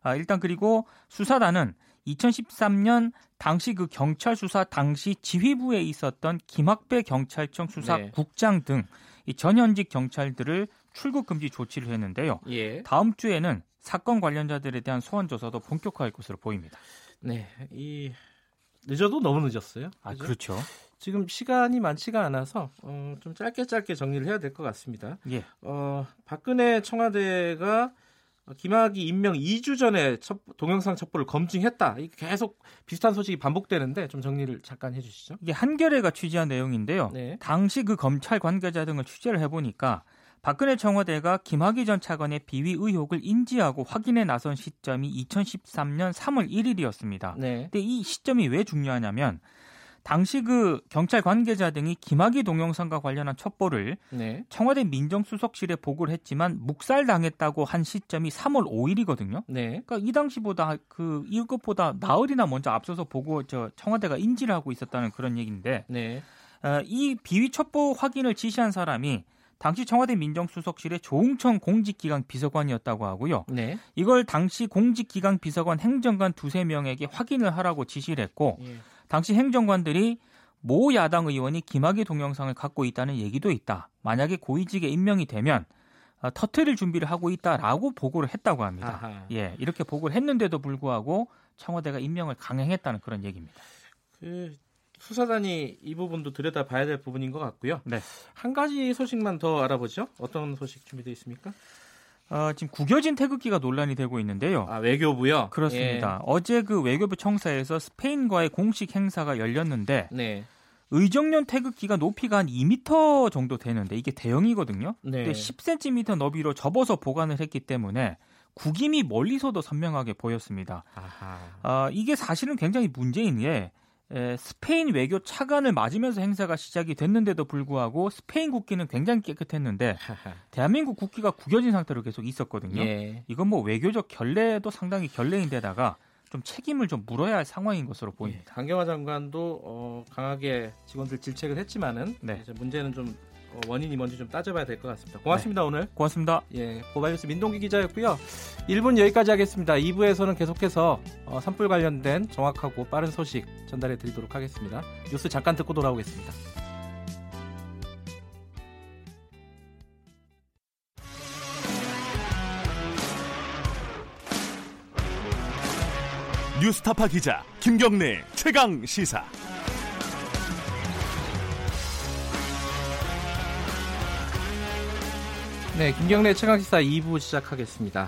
아, 일단 그리고 수사단은 2013년 당시 그 경찰 수사 당시 지휘부에 있었던 김학배 경찰청 수사국장 네. 등이 전현직 경찰들을 출국 금지 조치를 했는데요. 예. 다음 주에는 사건 관련자들에 대한 소환 조사도 본격화할 것으로 보입니다. 네, 이 늦어도 너무 늦었어요. 아, 그죠? 그렇죠. 지금 시간이 많지가 않아서 어, 좀 짧게 짧게 정리를 해야 될 것 같습니다. 예. 어, 박근혜 청와대가 김학의 임명 2주 전에 첩, 동영상 첩보를 검증했다. 계속 비슷한 소식이 반복되는데 좀 정리를 잠깐 해주시죠. 이게 한겨레가 취재한 내용인데요. 네. 당시 그 검찰 관계자 등을 취재를 해보니까 박근혜 청와대가 김학의 전 차관의 비위 의혹을 인지하고 확인에 나선 시점이 2013년 3월 1일이었습니다. 네. 근데 이 시점이 왜 중요하냐면 당시 그 경찰 관계자 등이 김학의 동영상과 관련한 첩보를 네. 청와대 민정수석실에 보고를 했지만 묵살당했다고 한 시점이 3월 5일이거든요. 네. 그러니까 이 당시보다 그 이것보다 나흘이나 먼저 앞서서 보고 저 청와대가 인지를 하고 있었다는 그런 얘기인데 네. 어, 이 비위 첩보 확인을 지시한 사람이 당시 청와대 민정수석실의 조웅천 공직기강 비서관이었다고 하고요. 네. 이걸 당시 공직기강 비서관 행정관 두세 명에게 확인을 하라고 지시를 했고 예. 당시 행정관들이 모 야당 의원이 김학의 동영상을 갖고 있다는 얘기도 있다. 만약에 고위직에 임명이 되면 어, 터트릴 준비를 하고 있다라고 보고를 했다고 합니다. 아하. 예, 이렇게 보고를 했는데도 불구하고 청와대가 임명을 강행했다는 그런 얘기입니다. 그 수사단이 이 부분도 들여다 봐야 될 부분인 것 같고요. 네. 한 가지 소식만 더 알아보죠. 어떤 소식 준비되어 있습니까? 어, 지금 구겨진 태극기가 논란이 되고 있는데요. 아, 외교부요? 그렇습니다. 예. 어제 그 외교부 청사에서 스페인과의 공식 행사가 열렸는데 네. 의정령 태극기가 높이가 한 2m 정도 되는데 이게 대형이거든요. 네. 근데 10cm 너비로 접어서 보관을 했기 때문에 구김이 멀리서도 선명하게 보였습니다. 아하. 어, 이게 사실은 굉장히 문제인 게 에, 스페인 외교 차관을 맞으면서 행사가 시작이 됐는데도 불구하고 스페인 국기는 굉장히 깨끗했는데 대한민국 국기가 구겨진 상태로 계속 있었거든요. 예. 이건 뭐 외교적 결례도 상당히 결례인데다가 좀 책임을 좀 물어야 할 상황인 것으로 보입니다. 예. 강경화 장관도 어, 강하게 직원들 질책을 했지만은 네. 문제는 좀 어, 원인이 뭔지 좀 따져봐야 될 것 같습니다. 고맙습니다 네. 오늘. 고맙습니다. 예, 고발뉴스 민동기 기자였고요. 1분 여기까지 하겠습니다. 2부에서는 계속해서 어, 산불 관련된 정확하고 빠른 소식 전달해 드리도록 하겠습니다. 뉴스 잠깐 듣고 돌아오겠습니다. 뉴스타파 기자 김경래 최강 시사. 네, 김경래 최강시사 2부 시작하겠습니다.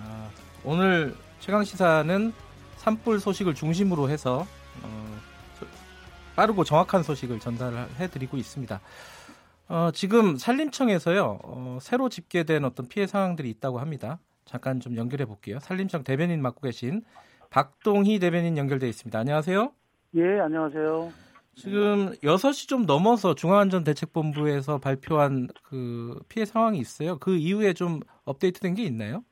아, 오늘 최강시사는 산불 소식을 중심으로 해서 어, 빠르고 정확한 소식을 전달해드리고 있습니다. 어, 지금 산림청에서요 어, 새로 집계된 어떤 피해 상황들이 있다고 합니다. 잠깐 좀 연결해 볼게요. 산림청 대변인 맡고 계신 박동희 대변인 연결돼 있습니다. 안녕하세요. 예, 안녕하세요. 지금 6시 좀 넘어서 중앙안전대책본부에서 발표한 그 피해 상황이 있어요. 그 이후에 좀 업데이트 된 게 있나요?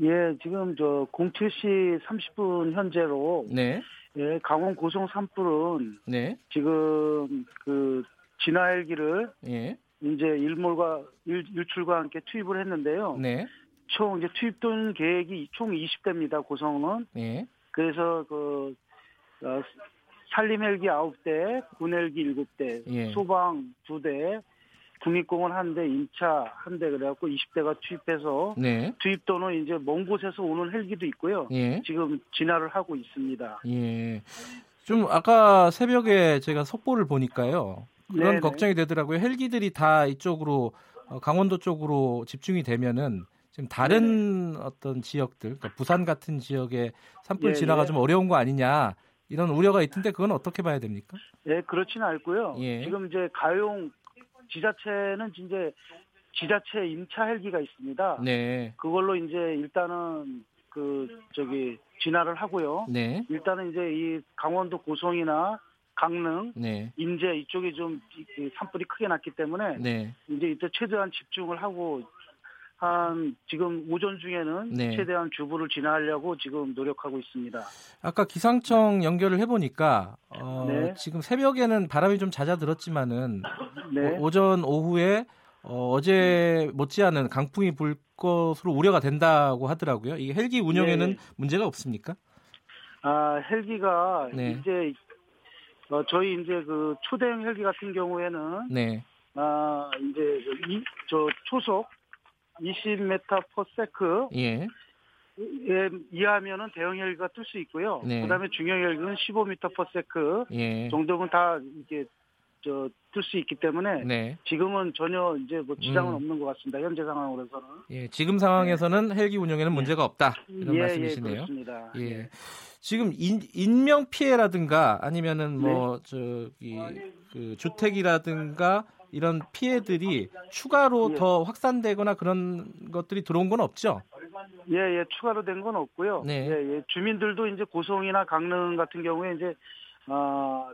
예, 지금 저 07시 30분 현재로 네. 예, 강원 고성 산불은 네. 지금 그 진화 헬기를 예. 이제 일몰과 일, 일출과 함께 투입을 했는데요. 네. 총 이제 투입된 계획이 총 20대입니다. 고성은. 네. 그래서 그 어, 산림 헬기 9대, 군 헬기 7대, 예. 소방 2대, 국립공원 한 대, 인차 한 대 그래갖고 20대가 투입해서 네. 투입도는 이제 먼 곳에서 오는 헬기도 있고요. 예. 지금 진화를 하고 있습니다. 예. 좀 아까 새벽에 제가 속보를 보니까요. 그런 네네. 걱정이 되더라고요. 헬기들이 다 이쪽으로 어, 강원도 쪽으로 집중이 되면은 지금 다른 네. 어떤 지역들, 그러니까 부산 같은 지역에 산불 예, 진화가 예. 좀 어려운 거 아니냐 이런 우려가 있던데 그건 어떻게 봐야 됩니까? 예, 그렇지는 않고요. 예. 지금 이제 가용 지자체는 이제 지자체 임차 헬기가 있습니다. 네. 그걸로 이제 일단은 그 저기 진화를 하고요. 네. 일단은 이제 이 강원도 고성이나 강릉, 네. 인제 이쪽에 좀 산불이 크게 났기 때문에 네. 이제 이때 최대한 집중을 하고 한 지금 오전 중에는 네. 최대한 주부를 진화하려고 지금 노력하고 있습니다. 아까 기상청 연결을 해보니까 어, 네. 지금 새벽에는 바람이 좀 잦아들었지만은 네. 오, 전 오후에 어, 제 못지않은 강풍이 불 것으로 우려가 된다고 하더라고요. 이 헬기 운영에는 네. 문제가 없습니까? 아 헬기가 네. 이제 어, 저희 이제 그 초대형 헬기 같은 경우에는 네. 아 이제 그 이, 저 초속 20m per sec 예. 예, 이하면은 대형 헬기가 뜰 수 있고요. 네. 그다음에 중형 헬기는 15m per sec 예. 정도면 다 이게 저 뜰 수 있기 때문에 네. 지금은 전혀 이제 뭐 지장은 음. 없는 것 같습니다. 현재 상황으로서는. 예, 지금 상황에서는 네. 헬기 운영에는 문제가 없다 이런 예, 예 말씀이시네요. 예, 그렇습니다. 예. 지금 인, 인명 피해라든가 아니면은 뭐 네. 저기 그 주택이라든가 이런 피해들이 추가로 예. 더 확산되거나 그런 것들이 들어온 건 없죠? 예, 예, 추가로 된 건 없고요. 네. 예, 예, 주민들도 이제 고성이나 강릉 같은 경우에 이제 어,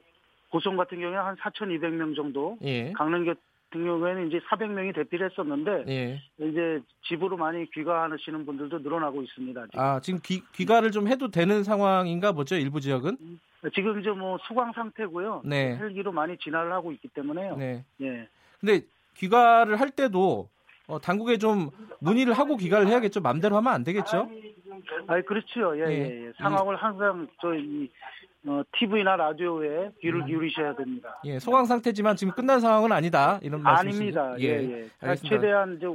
고성 같은 경우에 한 4,200명 정도, 예. 강릉 같은 경우에는 이제 400명이 대피를 했었는데 예. 이제 집으로 많이 귀가하시는 분들도 늘어나고 있습니다. 지금. 아 지금 귀, 귀가를 좀 해도 되는 상황인가 보죠 일부 지역은? 지금 이제 뭐 수강 상태고요. 네. 헬기로 많이 진화를 하고 있기 때문에요. 네. 예. 근데 귀가를 할 때도 어, 당국에 좀 문의를 하고 귀가를 해야겠죠. 맘대로 하면 안 되겠죠. 아, 그렇죠. 예, 예, 예. 예. 상황을 항상 저희 어, TV나 라디오에 귀를 음. 기울이셔야 됩니다. 예, 소강 상태지만 지금 끝난 상황은 아니다. 이런 말씀 아닙니다. 예, 예. 예. 최대한 이제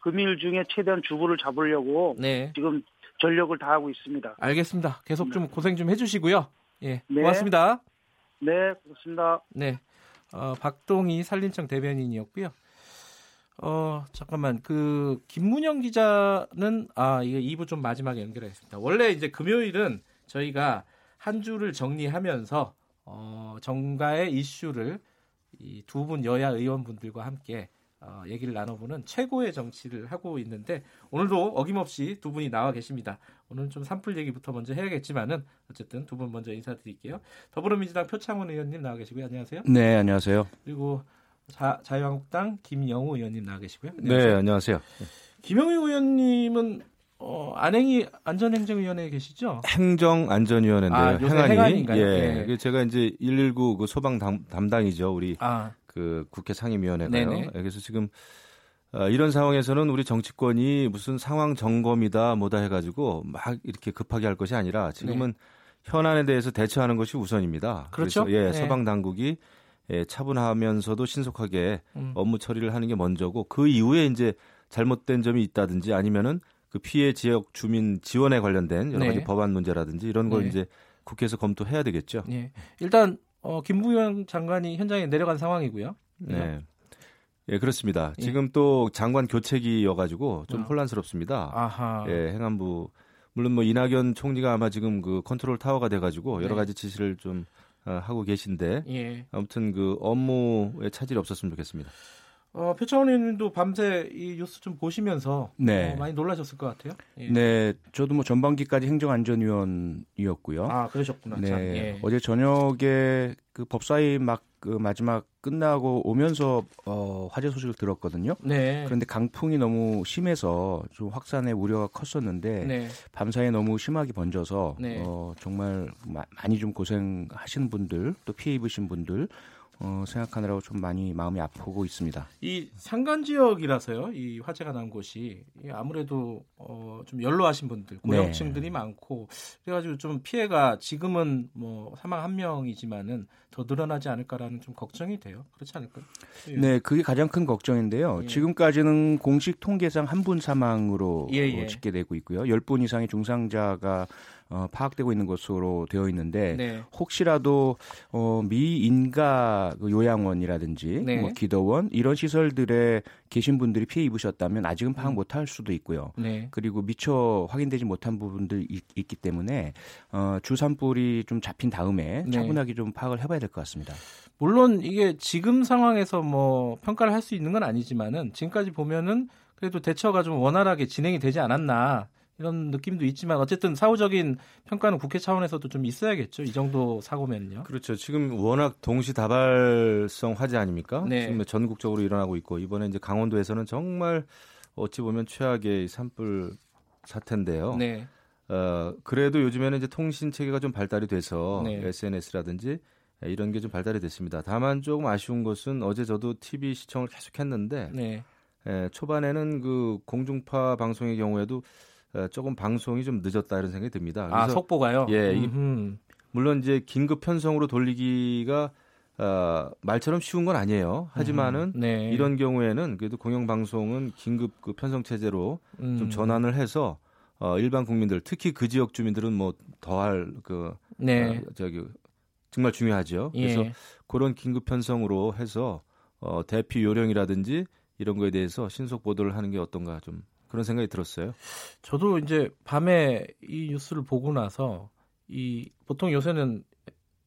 금일 중에 최대한 주부를 잡으려고 네. 지금 전력을 다하고 있습니다. 알겠습니다. 계속 좀 고생 좀 해주시고요. 예, 네. 고맙습니다. 네, 고맙습니다. 네, 어, 박동희 산림청 대변인이었고요. 어, 잠깐만. 그 김문영 기자는 아, 이거 2부 좀 마지막에 연결하겠습니다. 원래 이제 금요일은 저희가 한 주를 정리하면서 어, 정가의 이슈를 이 두 분 여야 의원분들과 함께 어, 얘기를 나눠보는 최고의 정치를 하고 있는데 오늘도 어김없이 두 분이 나와 계십니다. 오늘 좀 산불 얘기부터 먼저 해야겠지만은 어쨌든 두 분 먼저 인사드릴게요. 더불어민주당 표창원 의원님 나와 계시고요. 안녕하세요. 네, 안녕하세요. 그리고 자, 자유한국당 김영우 의원님 나와 계시고요. 안녕하세요. 네, 안녕하세요. 김영우 의원님은 어, 안행이 안전행정위원회에 계시죠? 행정안전위원회인데요. 아, 행안위. 행안인가요? 예. 예. 제가 이제 119 그 소방 담, 당이죠 우리 아. 그 국회 상임위원회가요. 네네. 예, 그래서 지금 어, 이런 상황에서는 우리 정치권이 무슨 상황 점검이다 뭐다 해가지고 막 이렇게 급하게 할 것이 아니라 지금은 네. 현안에 대해서 대처하는 것이 우선입니다. 그렇죠. 예, 네. 소방 당국이 예, 차분하면서도 신속하게 음. 업무 처리를 하는 게 먼저고 그 이후에 이제 잘못된 점이 있다든지 아니면은 그 피해 지역 주민 지원에 관련된 여러 가지 네. 법안 문제라든지 이런 걸 네. 이제 국회에서 검토해야 되겠죠. 네. 일단 어, 김부영 장관이 현장에 내려간 상황이고요. 네. 예, 그렇습니다. 예. 지금 또 장관 교체기여가지고 좀 어. 혼란스럽습니다. 아하. 예, 행안부 물론 뭐 이낙연 총리가 아마 지금 그 컨트롤 타워가 돼가지고 여러 네. 가지 지시를 좀 어, 하고 계신데 예. 아무튼 그 업무에 차질이 없었으면 좋겠습니다. 어, 표창원 의원님도 밤새 이 뉴스 좀 보시면서 네. 어, 많이 놀라셨을 것 같아요. 예. 네, 저도 뭐 전반기까지 행정안전위원이었고요. 아, 그러셨구나. 네, 예. 어제 저녁에 그 법사위 막 그 마지막 끝나고 오면서 어, 화재 소식을 들었거든요. 네. 그런데 강풍이 너무 심해서 좀 확산의 우려가 컸었는데 네. 밤사이에 너무 심하게 번져서 네. 어, 정말 마, 많이 좀 고생하시는 분들 또 피해 입으신 분들 어, 생각하느라고 좀 많이 마음이 아프고 있습니다. 이 산간 지역이라서요. 이 화재가 난 곳이 아무래도 어, 좀 연로하신 분들, 고령층들이 네. 많고 그래가지고 좀 피해가 지금은 뭐 사망 한 명이지만은 더 늘어나지 않을까라는 좀 걱정이 돼요. 그렇지 않을까요? 예. 네, 그게 가장 큰 걱정인데요. 예. 지금까지는 공식 통계상 한 분 사망으로 예, 예. 어, 집계되고 있고요. 10분 이상의 중상자가 어, 파악되고 있는 것으로 되어 있는데 네. 혹시라도 어, 미인가 그 요양원이라든지 네. 뭐 기도원 이런 시설들에 계신 분들이 피해 입으셨다면 아직은 파악 음. 못할 수도 있고요. 네. 그리고 미처 확인되지 못한 부분들 있, 기 때문에 어, 주산불이 좀 잡힌 다음에 네. 차분하게 좀 파악을 해봐야 될 것 같습니다. 물론 이게 지금 상황에서 뭐 평가를 할 수 있는 건 아니지만은 지금까지 보면은 그래도 대처가 좀 원활하게 진행이 되지 않았나 이런 느낌도 있지만 어쨌든 사후적인 평가는 국회 차원에서도 좀 있어야겠죠. 이 정도 사고면요. 그렇죠. 지금 워낙 동시다발성 화재 아닙니까? 네. 지금 전국적으로 일어나고 있고 이번에 이제 강원도에서는 정말 어찌 보면 최악의 산불 사태인데요. 네. 어, 그래도 요즘에는 이제 통신 체계가 좀 발달이 돼서 네. SNS라든지 이런 게 좀 발달이 됐습니다. 다만 조금 아쉬운 것은 어제 저도 TV 시청을 계속했는데 네. 예, 초반에는 그 공중파 방송의 경우에도 어, 조금 방송이 좀 늦었다 이런 생각이 듭니다. 아 속보가요? 예, 이, 물론 이제 긴급 편성으로 돌리기가 어, 말처럼 쉬운 건 아니에요. 하지만은 음, 네. 이런 경우에는 그래도 공영 방송은 긴급 그 편성 체제로 음. 좀 전환을 해서 어, 일반 국민들 특히 그 지역 주민들은 뭐 더할 그 네. 어, 저기 정말 중요하죠. 예. 그래서 그런 긴급 편성으로 해서 어, 대피 요령이라든지 이런 거에 대해서 신속 보도를 하는 게 어떤가 좀 그런 생각이 들었어요. 저도 이제 밤에 이 뉴스를 보고 나서 이 보통 요새는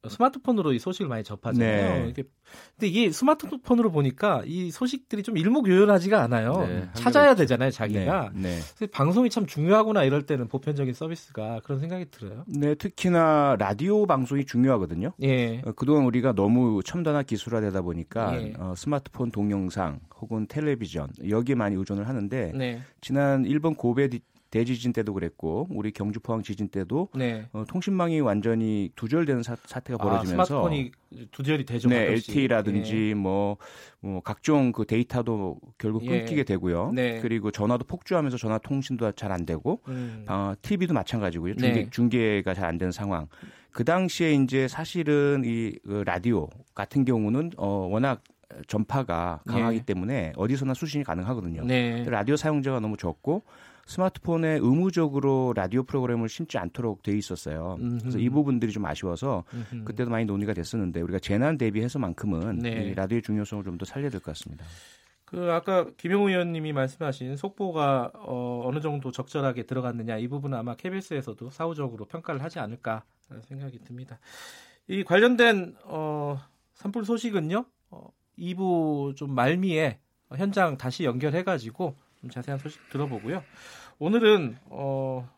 스마트폰으로 이 소식을 많이 접하잖아요. 네. 근데 이게 스마트폰으로 보니까 이 소식들이 좀 일목요연하지가 않아요. 네, 찾아야 되잖아요, 자기가. 네, 네. 방송이 참 중요하구나 이럴 때는 보편적인 서비스가 그런 생각이 들어요. 네, 특히나 라디오 방송이 중요하거든요. 예. 어, 그동안 우리가 너무 첨단화 기술화되다 보니까 예. 어, 스마트폰 동영상 혹은 텔레비전 여기에 많이 의존을 하는데 네. 지난 일본 고베 대지진 때도 그랬고 우리 경주 포항 지진 때도 네. 어, 통신망이 완전히 두절되는 사, 태가 아, 벌어지면서 아, 스마트폰이 두절이 되죠. 네, LTE라든지 예. 뭐, 뭐 각종 그 데이터도 결국 예. 끊기게 예. 되고요. 네. 그리고 전화도 폭주하면서 전화 통신도 잘 안 되고 음. 어, TV도 마찬가지고요. 중계, 네. 중계가 잘 안 되는 상황. 그 당시에 이제 사실은 이 그 라디오 같은 경우는 어 워낙 전파가 강하기 예. 때문에 어디서나 수신이 가능하거든요. 네. 라디오 사용자가 너무 적고 스마트폰에 의무적으로 라디오 프로그램을 심지 않도록 돼 있었어요. 음흠. 그래서 이 부분들이 좀 아쉬워서 음흠. 그때도 많이 논의가 됐었는데 우리가 재난 대비해서만큼은 네. 라디오의 중요성을 좀 더 살려야 될 것 같습니다. 그 아까 김영우 의원님이 말씀하신 속보가 어, 어느 정도 적절하게 들어갔느냐 이 부분은 아마 KBS에서도 사후적으로 평가를 하지 않을까 생각이 듭니다. 이 관련된 어, 산불 소식은요 어, 2부 좀 말미에 현장 다시 연결해가지고 좀 자세한 소식 들어보고요. 오늘은 어,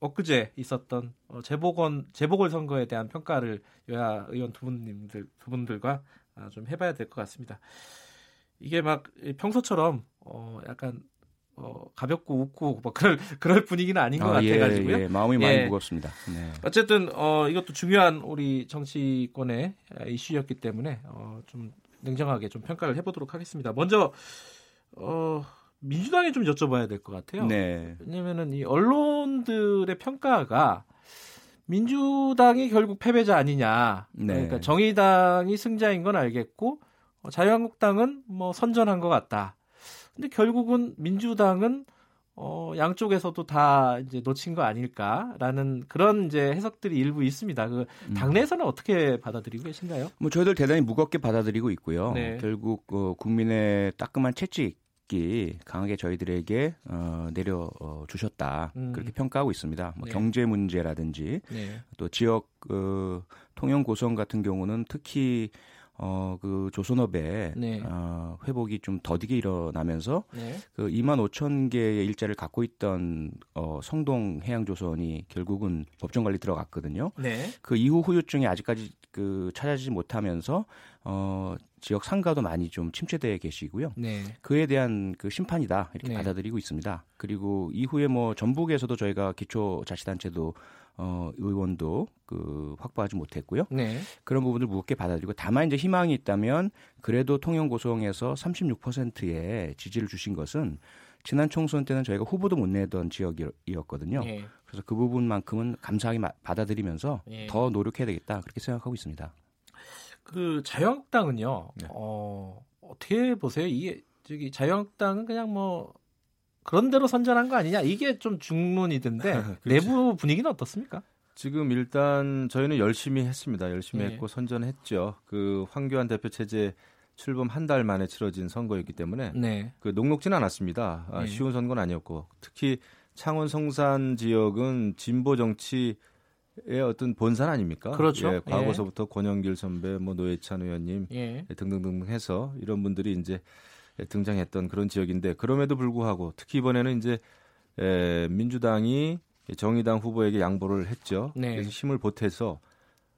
엊그제 있었던 어, 재보건 재보궐 선거에 대한 평가를 여야 의원 두 분님들 두 분들과 아, 좀 해봐야 될 것 같습니다. 이게 막 평소처럼 어, 약간 어, 가볍고 웃고 뭐 그럴 그럴 분위기는 아닌 것 아, 예, 같아가지고요. 예, 마음이 많이 예. 무겁습니다. 네. 어쨌든 어, 이것도 중요한 우리 정치권의 이슈였기 때문에 어, 좀 냉정하게 좀 평가를 해보도록 하겠습니다. 먼저 어, 민주당에 좀 여쭤봐야 될 것 같아요. 네. 왜냐면은 이 언론들의 평가가 민주당이 결국 패배자 아니냐. 네. 그러니까 정의당이 승자인 건 알겠고 어, 자유한국당은 뭐 선전한 것 같다. 근데 결국은 민주당은 어, 양쪽에서도 다 이제 놓친 거 아닐까라는 그런 이제 해석들이 일부 있습니다. 그 음. 당내에서는 어떻게 받아들이고 계신가요? 뭐 저희들 대단히 무겁게 받아들이고 있고요. 네. 결국 어, 국민의 따끔한 채찍 이 강하게 저희들에게 어, 내려 어, 주셨다 음. 그렇게 평가하고 있습니다. 뭐 네. 경제 문제라든지 네. 또 지역 그 통영 고성 같은 경우는 특히 어, 그 조선업의 네. 어, 회복이 좀 더디게 일어나면서 네. 그 2만 5천 개의 일자를 갖고 있던 어, 성동 해양조선이 결국은 법정 관리 들어갔거든요. 네. 그 이후 후유증이 아직까지 그 찾아지지 못하면서 어, 지역 상가도 많이 좀 침체되어 계시고요. 네. 그에 대한 그 심판이다 이렇게 네. 받아들이고 있습니다. 그리고 이후에 뭐 전북에서도 저희가 기초 자치단체도 어, 의원도 그 확보하지 못했고요. 네. 그런 부분을 무겁게 받아들이고 다만 이제 희망이 있다면 그래도 통영 고성에서 36%의 지지를 주신 것은 지난 총선 때는 저희가 후보도 못 내던 지역이었거든요. 네. 그래서 그 부분만큼은 감사하게 받아들이면서 네. 더 노력해야 되겠다 그렇게 생각하고 있습니다. 그 자유한국당은요. 네. 어, 어떻게 보세요? 이게 저기 자유한국당은 그냥 뭐 그런 대로 선전한 거 아니냐 이게 좀 중론이던데 내부 분위기는 어떻습니까? 지금 일단 저희는 열심히 했습니다. 열심히 네. 했고 선전했죠. 그 황교안 대표 체제 출범 한 달 만에 치러진 선거였기 때문에 네. 그 녹록진 않았습니다. 아, 네. 쉬운 선거는 아니었고 특히 창원 성산 지역은 진보 정치 의 어떤 본산 아닙니까? 그렇죠. 예, 과거서부터 예. 권영길 선배, 뭐 노회찬 의원님 예. 등등등 해서 이런 분들이 이제 등장했던 그런 지역인데 그럼에도 불구하고 특히 이번에는 이제 에, 민주당이 정의당 후보에게 양보를 했죠. 네. 그래서 힘을 보태서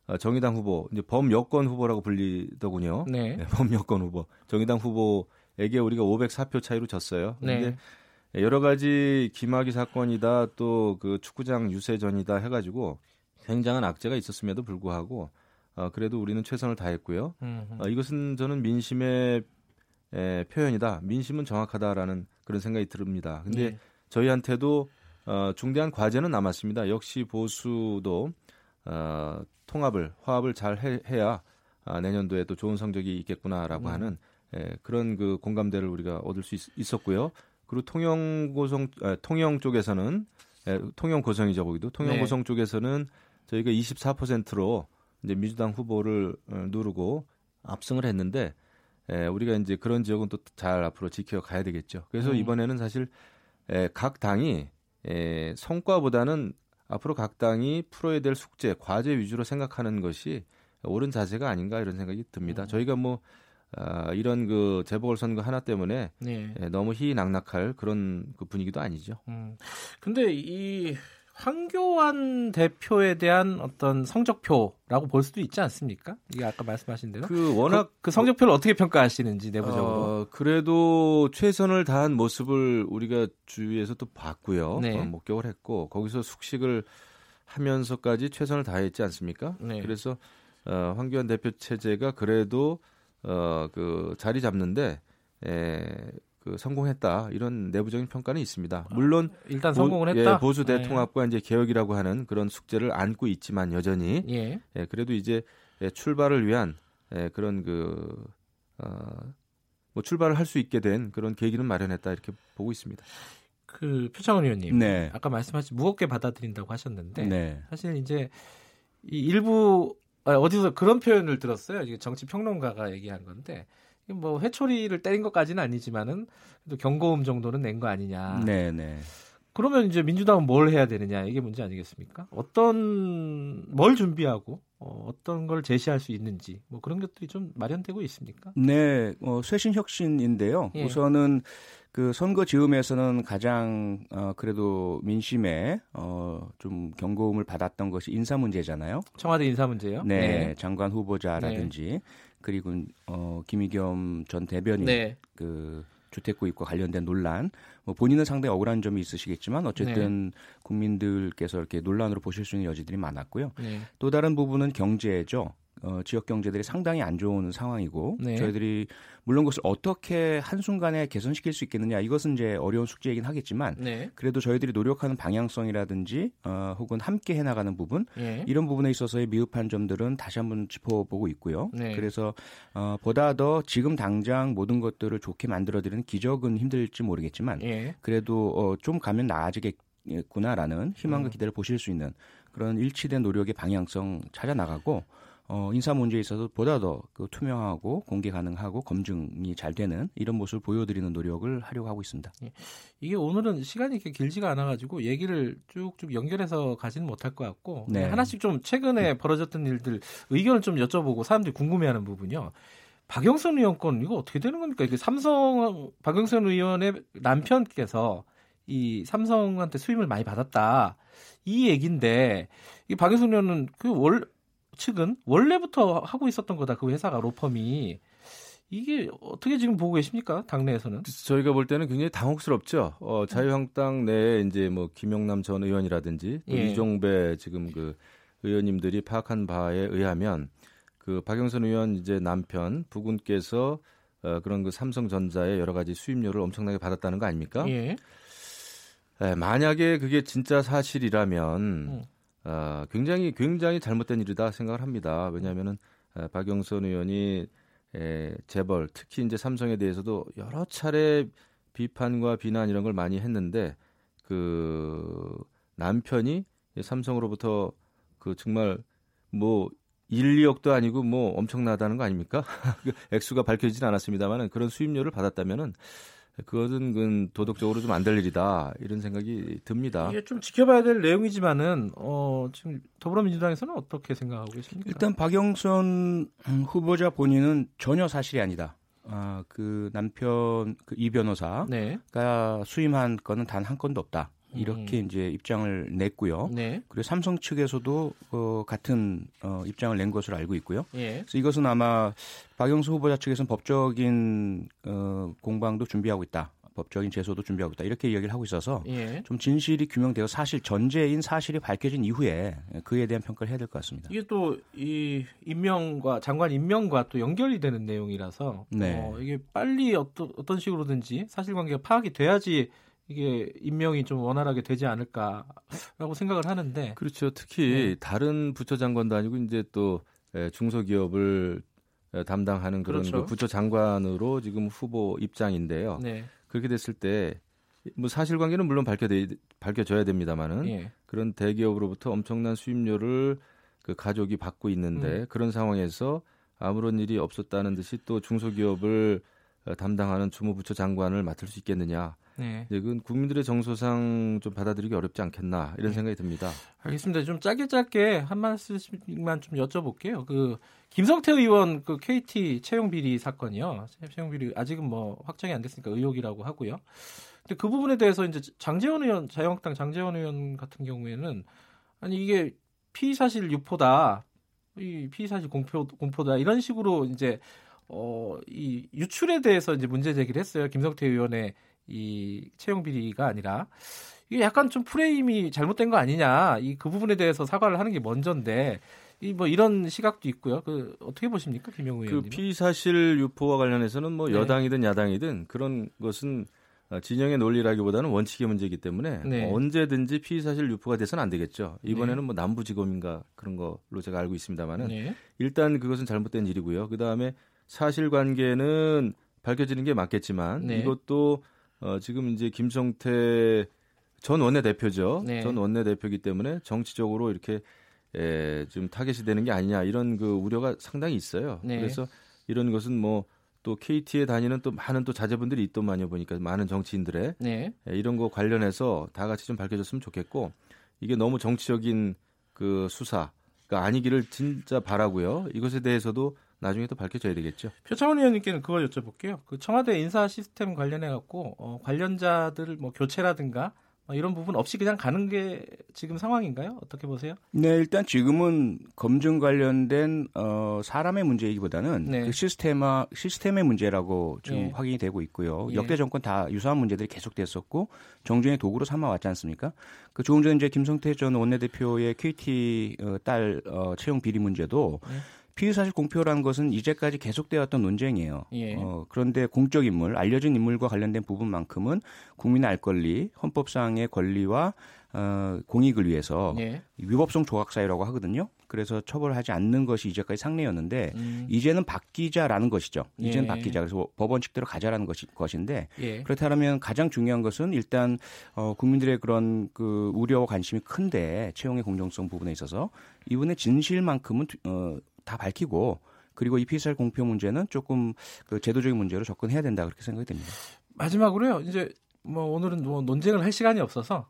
어, 정의당 후보 이제 범여권 후보라고 불리더군요. 네. 네, 범여권 후보 정의당 후보에게 우리가 504표 차이로 졌어요. 네. 여러 가지 김학의 사건이다 또 그 축구장 유세전이다 해가지고 굉장한 악재가 있었음에도 불구하고 어, 그래도 우리는 최선을 다했고요. 어, 이것은 저는 민심의 에, 표현이다. 민심은 정확하다라는 그런 생각이 듭니다. 근데 네. 저희한테도 어, 중대한 과제는 남았습니다. 역시 보수도 어, 통합을 화합을 잘 해, 야 아, 내년도에 또 좋은 성적이 있겠구나라고 음. 하는 에, 그런 그 공감대를 우리가 얻을 수 있, 었고요 그리고 통영 고성 에, 통영 쪽에서는 에, 통영 고성이죠 거기도 통영 네. 고성 쪽에서는 저희가 24%로 이제 민주당 후보를 어, 누르고 압승을 했는데 에, 우리가 이제 그런 지역은 또 잘 앞으로 지켜가야 되겠죠. 그래서 음. 이번에는 사실 에, 각 당이 에, 성과보다는 앞으로 각 당이 풀어야 될 숙제, 과제 위주로 생각하는 것이 옳은 자세가 아닌가 이런 생각이 듭니다. 음. 저희가 뭐 아, 이런 그 재보궐 선거 하나 때문에 네. 예, 너무 희낙낙할 그런 그 분위기도 아니죠. 음. 근데 이 황교안 대표에 대한 어떤 성적표라고 볼 수도 있지 않습니까? 이게 아까 말씀하신 대로 그 워낙 그, 그 성적표를 어떻게 평가하시는지 내부적으로 어, 그래도 최선을 다한 모습을 우리가 주위에서 또 봤고요. 네. 어, 목격을 했고 거기서 숙식을 하면서까지 최선을 다했지 않습니까? 네. 그래서 어, 황교안 대표 체제가 그래도 어, 그 자리 잡는데 에, 그 성공했다 이런 내부적인 평가는 있습니다. 물론 일단 성공을 보, 했다. 예, 보수 네. 대통합과 네. 이제 개혁이라고 하는 그런 숙제를 안고 있지만 여전히 예. 예 그래도 이제 예, 출발을 위한 예, 그런 그 어, 뭐 출발을 할 수 있게 된 그런 계기는 마련했다 이렇게 보고 있습니다. 그 표창원 의원님, 네. 아까 말씀하신 무겁게 받아들인다고 하셨는데 네. 사실 이제 이 일부 아, 어디서 그런 표현을 들었어요. 이게 정치 평론가가 얘기한 건데 뭐 회초리를 때린 것까지는 아니지만은 그래도 경고음 정도는 낸 거 아니냐. 네, 네. 그러면 이제 민주당은 뭘 해야 되느냐 이게 문제 아니겠습니까? 어떤 뭘 준비하고 어, 어떤 걸 제시할 수 있는지 뭐 그런 것들이 좀 마련되고 있습니까? 네, 어, 쇄신 혁신인데요. 예. 우선은 그 선거 지음에서는 가장 어, 그래도 민심에 어, 좀 경고음을 받았던 것이 인사 문제잖아요. 청와대 인사 문제요? 네, 네. 장관 후보자라든지 네. 그리고 어, 김의겸 전 대변인 네. 그 주택 구입과 관련된 논란, 뭐 본인은 상당히 억울한 점이 있으시겠지만 어쨌든 네. 국민들께서 이렇게 논란으로 보실 수 있는 여지들이 많았고요. 네. 또 다른 부분은 경제죠. 어, 지역 경제들이 상당히 안 좋은 상황이고 네. 저희들이 물론 그것을 어떻게 한순간에 개선시킬 수 있겠느냐 이것은 이제 어려운 숙제이긴 하겠지만 네. 그래도 저희들이 노력하는 방향성이라든지 어, 혹은 함께 해나가는 부분 네. 이런 부분에 있어서의 미흡한 점들은 다시 한번 짚어보고 있고요. 네. 그래서 어, 보다 더 지금 당장 모든 것들을 좋게 만들어드리는 기적은 힘들지 모르겠지만 예. 그래도 어, 좀 가면 나아지겠구나라는 희망과 음. 기대를 보실 수 있는 그런 일치된 노력의 방향성 찾아 나가고 어, 인사 문제에 있어서 보다 더 그 투명하고 공개 가능하고 검증이 잘 되는 이런 모습을 보여드리는 노력을 하려고 하고 있습니다. 예. 이게 오늘은 시간이 이렇게 길지가 않아가지고 얘기를 쭉쭉 연결해서 가지는 못할 것 같고 네. 하나씩 좀 최근에 벌어졌던 일들 의견을 좀 여쭤보고 사람들이 궁금해하는 부분요. 박영선 의원 건 이거 어떻게 되는 겁니까? 이게 삼성 박영선 의원의 남편께서 이 삼성한테 수임을 많이 받았다 이 얘기인데 이 박영선 의원은 그 월 측은 원래부터 하고 있었던 거다. 그 회사가 로펌이 이게 어떻게 지금 보고 계십니까? 당내에서는? 저희가 볼 때는 굉장히 당혹스럽죠. 어, 자유한국당 내에 이제 뭐 김영남 전 의원이라든지 예. 이종배 지금 그 의원님들이 파악한 바에 의하면 그 박영선 의원 이제 남편 부군께서 어, 그런 그 삼성전자의 여러 가지 수입료를 엄청나게 받았다는 거 아닙니까? 예. 에, 만약에 그게 진짜 사실이라면 음. 어, 굉장히 굉장히 잘못된 일이다 생각을 합니다. 왜냐하면은 에, 박영선 의원이 에, 재벌 특히 이제 삼성에 대해서도 여러 차례 비판과 비난 이런 걸 많이 했는데 그 남편이 삼성으로부터 그 정말 뭐 1, 2억도 아니고 뭐 엄청나다는 거 아닙니까? 그 액수가 밝혀지진 않았습니다만은 그런 수입료를 받았다면은 그것은 그 도덕적으로 좀 안 될 일이다 이런 생각이 듭니다. 이게 좀 지켜봐야 될 내용이지만은 어, 지금 더불어민주당에서는 어떻게 생각하고 계십니까? 일단 박영선 후보자 본인은 전혀 사실이 아니다. 아, 그 남편 그 이 변호사가 네. 수임한 건은 단 한 건도 없다. 이렇게 음. 이제 입장을 냈고요. 네. 그리고 삼성 측에서도 어, 같은 어, 입장을 낸 것으로 알고 있고요. 예. 그래서 이것은 아마 박영수 후보자 측에서는 법적인 어, 공방도 준비하고 있다. 법적인 제소도 준비하고 있다. 이렇게 이야기를 하고 있어서 예. 좀 진실이 규명되어 사실 전제인 사실이 밝혀진 이후에 그에 대한 평가를 해야 될 것 같습니다. 이게 또 이 임명과 장관 임명과 또 연결이 되는 내용이라서 네. 어, 이게 빨리 어떤 어떤 식으로든지 사실관계가 파악이 돼야지 이게 임명이 좀 원활하게 되지 않을까라고 생각을 하는데 그렇죠. 특히 네. 다른 부처 장관도 아니고 이제 또 중소기업을 담당하는 그런 그렇죠. 그 부처 장관으로 지금 후보 입장인데요. 네. 그렇게 됐을 때 뭐 사실관계는 물론 밝혀 밝혀져야 됩니다만은 예. 그런 대기업으로부터 엄청난 수입료를 그 가족이 받고 있는데 음. 그런 상황에서 아무런 일이 없었다는 듯이 또 중소기업을 담당하는 주무부처 장관을 맡을 수 있겠느냐 네. 네, 그건 국민들의 정서상 좀 받아들이기 어렵지 않겠나 이런 네. 생각이 듭니다. 알겠습니다. 좀 짧게 짧게 한 말씀만 좀 여쭤볼게요. 그 김성태 의원 그 KT 채용 비리 사건이요. 채용 비리 아직은 뭐 확정이 안 됐으니까 의혹이라고 하고요. 근데 그 부분에 대해서 이제 장재원 의원 자유한국당 장재원 의원 같은 경우에는 아니 이게 피의 사실 유포다. 이 피의 사실 공표 공포다. 이런 식으로 이제 어, 이 유출에 대해서 이제 문제 제기를 했어요. 김성태 의원의 이 채용 비리가 아니라 이게 약간 좀 프레임이 잘못된 거 아니냐 이 그 부분에 대해서 사과를 하는 게 먼저인데 이뭐 이런 시각도 있고요. 그 어떻게 보십니까, 김영우 의원님? 그 피사실 유포와 관련해서는 뭐 네. 여당이든 야당이든 그런 것은 어, 진영의 논리라기보다는 원칙의 문제이기 때문에 네. 언제든지 피의사실 유포가 돼서는 안 되겠죠. 이번에는 네. 뭐 남부지검인가 그런 걸로 제가 알고 있습니다만은 네. 일단 그것은 잘못된 일이고요. 그 다음에 사실관계는 밝혀지는 게 맞겠지만 네. 이것도 어, 지금 이제 김성태 전 원내대표죠. 네. 전 원내대표이기 때문에 정치적으로 이렇게 에, 좀 타겟이 되는 게 아니냐 이런 그 우려가 상당히 있어요. 네. 그래서 이런 것은 뭐 또 KT에 다니는 또 많은 또 자제분들이 있더만요 보니까 많은 정치인들의 네. 에, 이런 거 관련해서 다 같이 좀 밝혀졌으면 좋겠고 이게 너무 정치적인 그 수사가 아니기를 진짜 바라고요. 이것에 대해서도 나중에 또 밝혀져야 되겠죠. 표창원 의원님께는 그걸 여쭤볼게요. 그 청와대 인사 시스템 관련해 갖고 어, 관련자들 뭐 교체라든가 뭐 이런 부분 없이 그냥 가는 게 지금 상황인가요? 어떻게 보세요? 네, 일단 지금은 검증 관련된 어, 사람의 문제이기보다는 네. 그 시스템화 시스템의 문제라고 지금 예. 확인이 되고 있고요. 예. 역대 정권 다 유사한 문제들이 계속됐었고 정중의 도구로 삼아 왔지 않습니까? 그 조금 전 이제 김성태 전 원내대표의 KT 어, 딸 어, 채용 비리 문제도 예. 피의사실 공표라는 것은 이제까지 계속되었던 논쟁이에요. 예. 어, 그런데 공적 인물, 알려진 인물과 관련된 부분만큼은 국민의 알 권리, 헌법상의 권리와 어, 공익을 위해서 예. 위법성 조각 사유라고 하거든요. 그래서 처벌하지 않는 것이 이제까지 상례였는데 음. 이제는 바뀌자라는 것이죠. 이제는 예. 바뀌자. 그래서 법원 측대로 가자라는 것이, 것인데 예. 그렇다면 가장 중요한 것은 일단 어, 국민들의 그런 그 우려와 관심이 큰데 채용의 공정성 부분에 있어서 이분의 진실만큼은 어, 다 밝히고 그리고 이 피살 공표 문제는 조금 그 제도적인 문제로 접근해야 된다 그렇게 생각이 됩니다. 마지막으로요. 이제 뭐 오늘은 뭐 논쟁을 할 시간이 없어서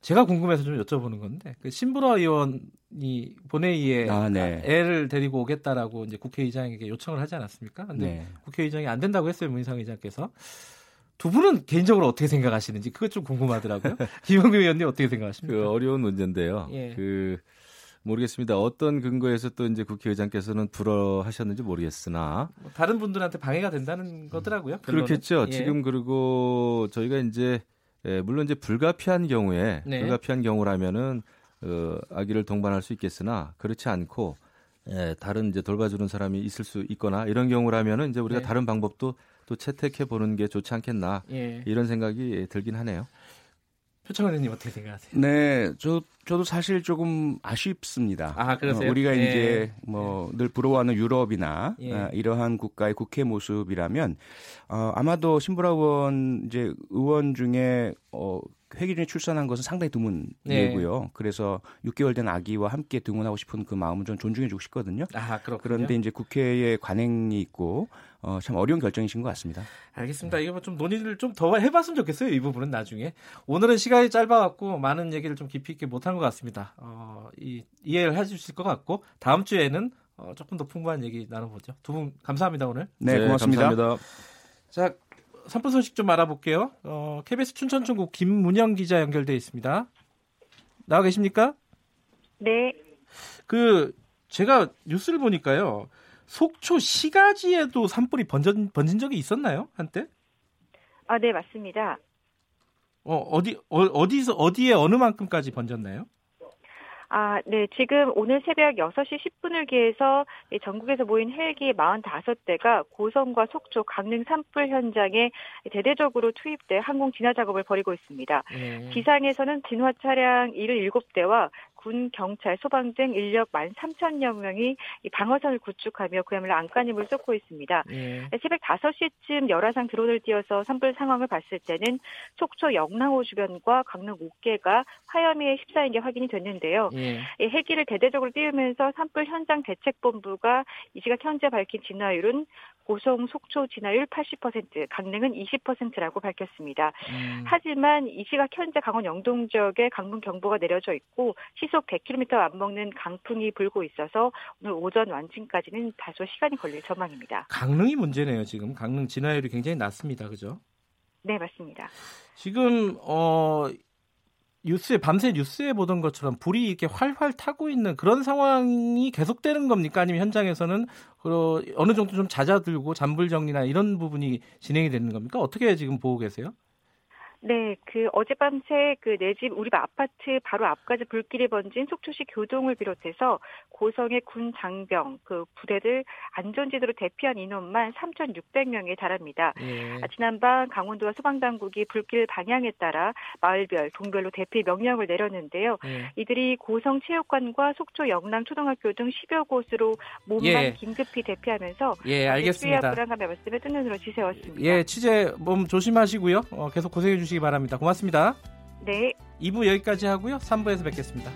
제가 궁금해서 좀 여쭤보는 건데 그 신부라 의원이 본회의에 아, 네. 애를 데리고 오겠다라고 이제 국회의장에게 요청을 하지 않았습니까? 근데 네. 국회의장이 안 된다고 했어요 문희상 의장께서 두 분은 개인적으로 어떻게 생각하시는지 그것 좀 궁금하더라고요. 김영규 의원님 어떻게 생각하십니까? 그 어려운 문제인데요. 예. 그 모르겠습니다. 어떤 근거에서 또 이제 국회의장께서는 불허하셨는지 모르겠으나 뭐 다른 분들한테 방해가 된다는 거더라고요. 그렇겠죠. 예. 지금 그리고 저희가 이제 예, 물론 이제 불가피한 경우에 네. 불가피한 경우라면은 어, 아기를 동반할 수 있겠으나 그렇지 않고 예, 다른 이제 돌봐주는 사람이 있을 수 있거나 이런 경우라면은 이제 우리가 네. 다른 방법도 또 채택해 보는 게 좋지 않겠나 예. 이런 생각이 들긴 하네요. 표창원 의원님 어떻게 생각하세요? 네, 저 저도 사실 조금 아쉽습니다. 아, 그러세요? 어, 우리가 예. 이제 뭐 늘 부러워하는 유럽이나 예. 어, 이러한 국가의 국회 모습이라면 어, 아마도 신부라 의원 이제 의원 중에 어, 회기 중에 출산한 것은 상당히 드문 네. 예고요. 그래서 6개월 된 아기와 함께 등원하고 싶은 그 마음을 좀 존중해주고 싶거든요. 아, 그렇군요. 그런데 이제 국회에 관행이 있고 어, 참 어려운 결정이신 것 같습니다. 알겠습니다. 이거 좀 논의를 좀 더 해봤으면 좋겠어요. 이 부분은 나중에. 오늘은 시간이 짧아갖고 많은 얘기를 좀 깊이 있게 못한 것 같습니다. 어, 이, 이해를 해주실 것 같고 다음 주에는 어, 조금 더 풍부한 얘기 나눠보죠. 두 분 감사합니다 오늘. 네, 고맙습니다. 감사합니다. 자, 산불 소식 좀 알아볼게요. 어, KBS 춘천중국 김문영 기자 연결돼 있습니다. 나와 계십니까? 네. 그 제가 뉴스를 보니까요. 속초 시가지에도 산불이 번진, 번진 적이 있었나요? 한때? 아, 네, 맞습니다. 어, 어디 어, 어디서 어디에 어느 만큼까지 번졌나요? 아, 네. 지금 오늘 새벽 6시 10분을 기해서 전국에서 모인 헬기 45대가 고성과 속초, 강릉 산불 현장에 대대적으로 투입돼 항공 진화 작업을 벌이고 있습니다. 네. 기상에서는 진화 차량 77대와 군, 경찰, 소방 등 인력 13,000여 명이 방어선을 구축하며 그야말로 안간힘을 쏟고 있습니다. 예. 새벽 5시쯤 열화상 드론을 띄워서 산불 상황을 봤을 때는 속초 영랑호 주변과 강릉 옥계가 화염에 휩싸인 게 확인이 됐는데요. 예. 헬기를 대대적으로 띄우면서 산불 현장 대책본부가 이 시각 현재 밝힌 진화율은 고성, 속초 진화율 80%, 강릉은 20%라고 밝혔습니다. 음. 하지만 이 시각 현재 강원 영동 지역에 강풍 경보가 내려져 있고 시속 100km 안 먹는 강풍이 불고 있어서 오늘 오전 완진까지는 다소 시간이 걸릴 전망입니다. 강릉이 문제네요. 지금 강릉 진화율이 굉장히 낮습니다. 그죠? 네, 맞습니다. 지금 어 뉴스에 밤새 뉴스에 보던 것처럼 불이 이렇게 활활 타고 있는 그런 상황이 계속되는 겁니까? 아니면 현장에서는 어느 정도 좀 잦아들고 잔불 정리나 이런 부분이 진행이 되는 겁니까? 어떻게 지금 보고 계세요? 네, 그 어젯밤새 그 내 집 우리 아파트 바로 앞까지 불길이 번진 속초시 교동을 비롯해서 고성의 군 장병 그 부대들 안전지대로 대피한 인원만 3,600명에 달합니다. 예. 아, 지난밤 강원도와 소방당국이 불길 방향에 따라 마을별, 동별로 대피 명령을 내렸는데요. 예. 이들이 고성 체육관과 속초 영랑 초등학교 등 10여 곳으로 몸만 예. 긴급히 대피하면서 예, 알겠습니다. 불안감의 말씀을 뜬 눈으로 지새웠습니다. 예, 취재 몸 조심하시고요. 어, 계속 고생해 주시기 바랍니다. 고맙습니다. 네. 2부 여기까지 하고요. 3부에서 뵙겠습니다.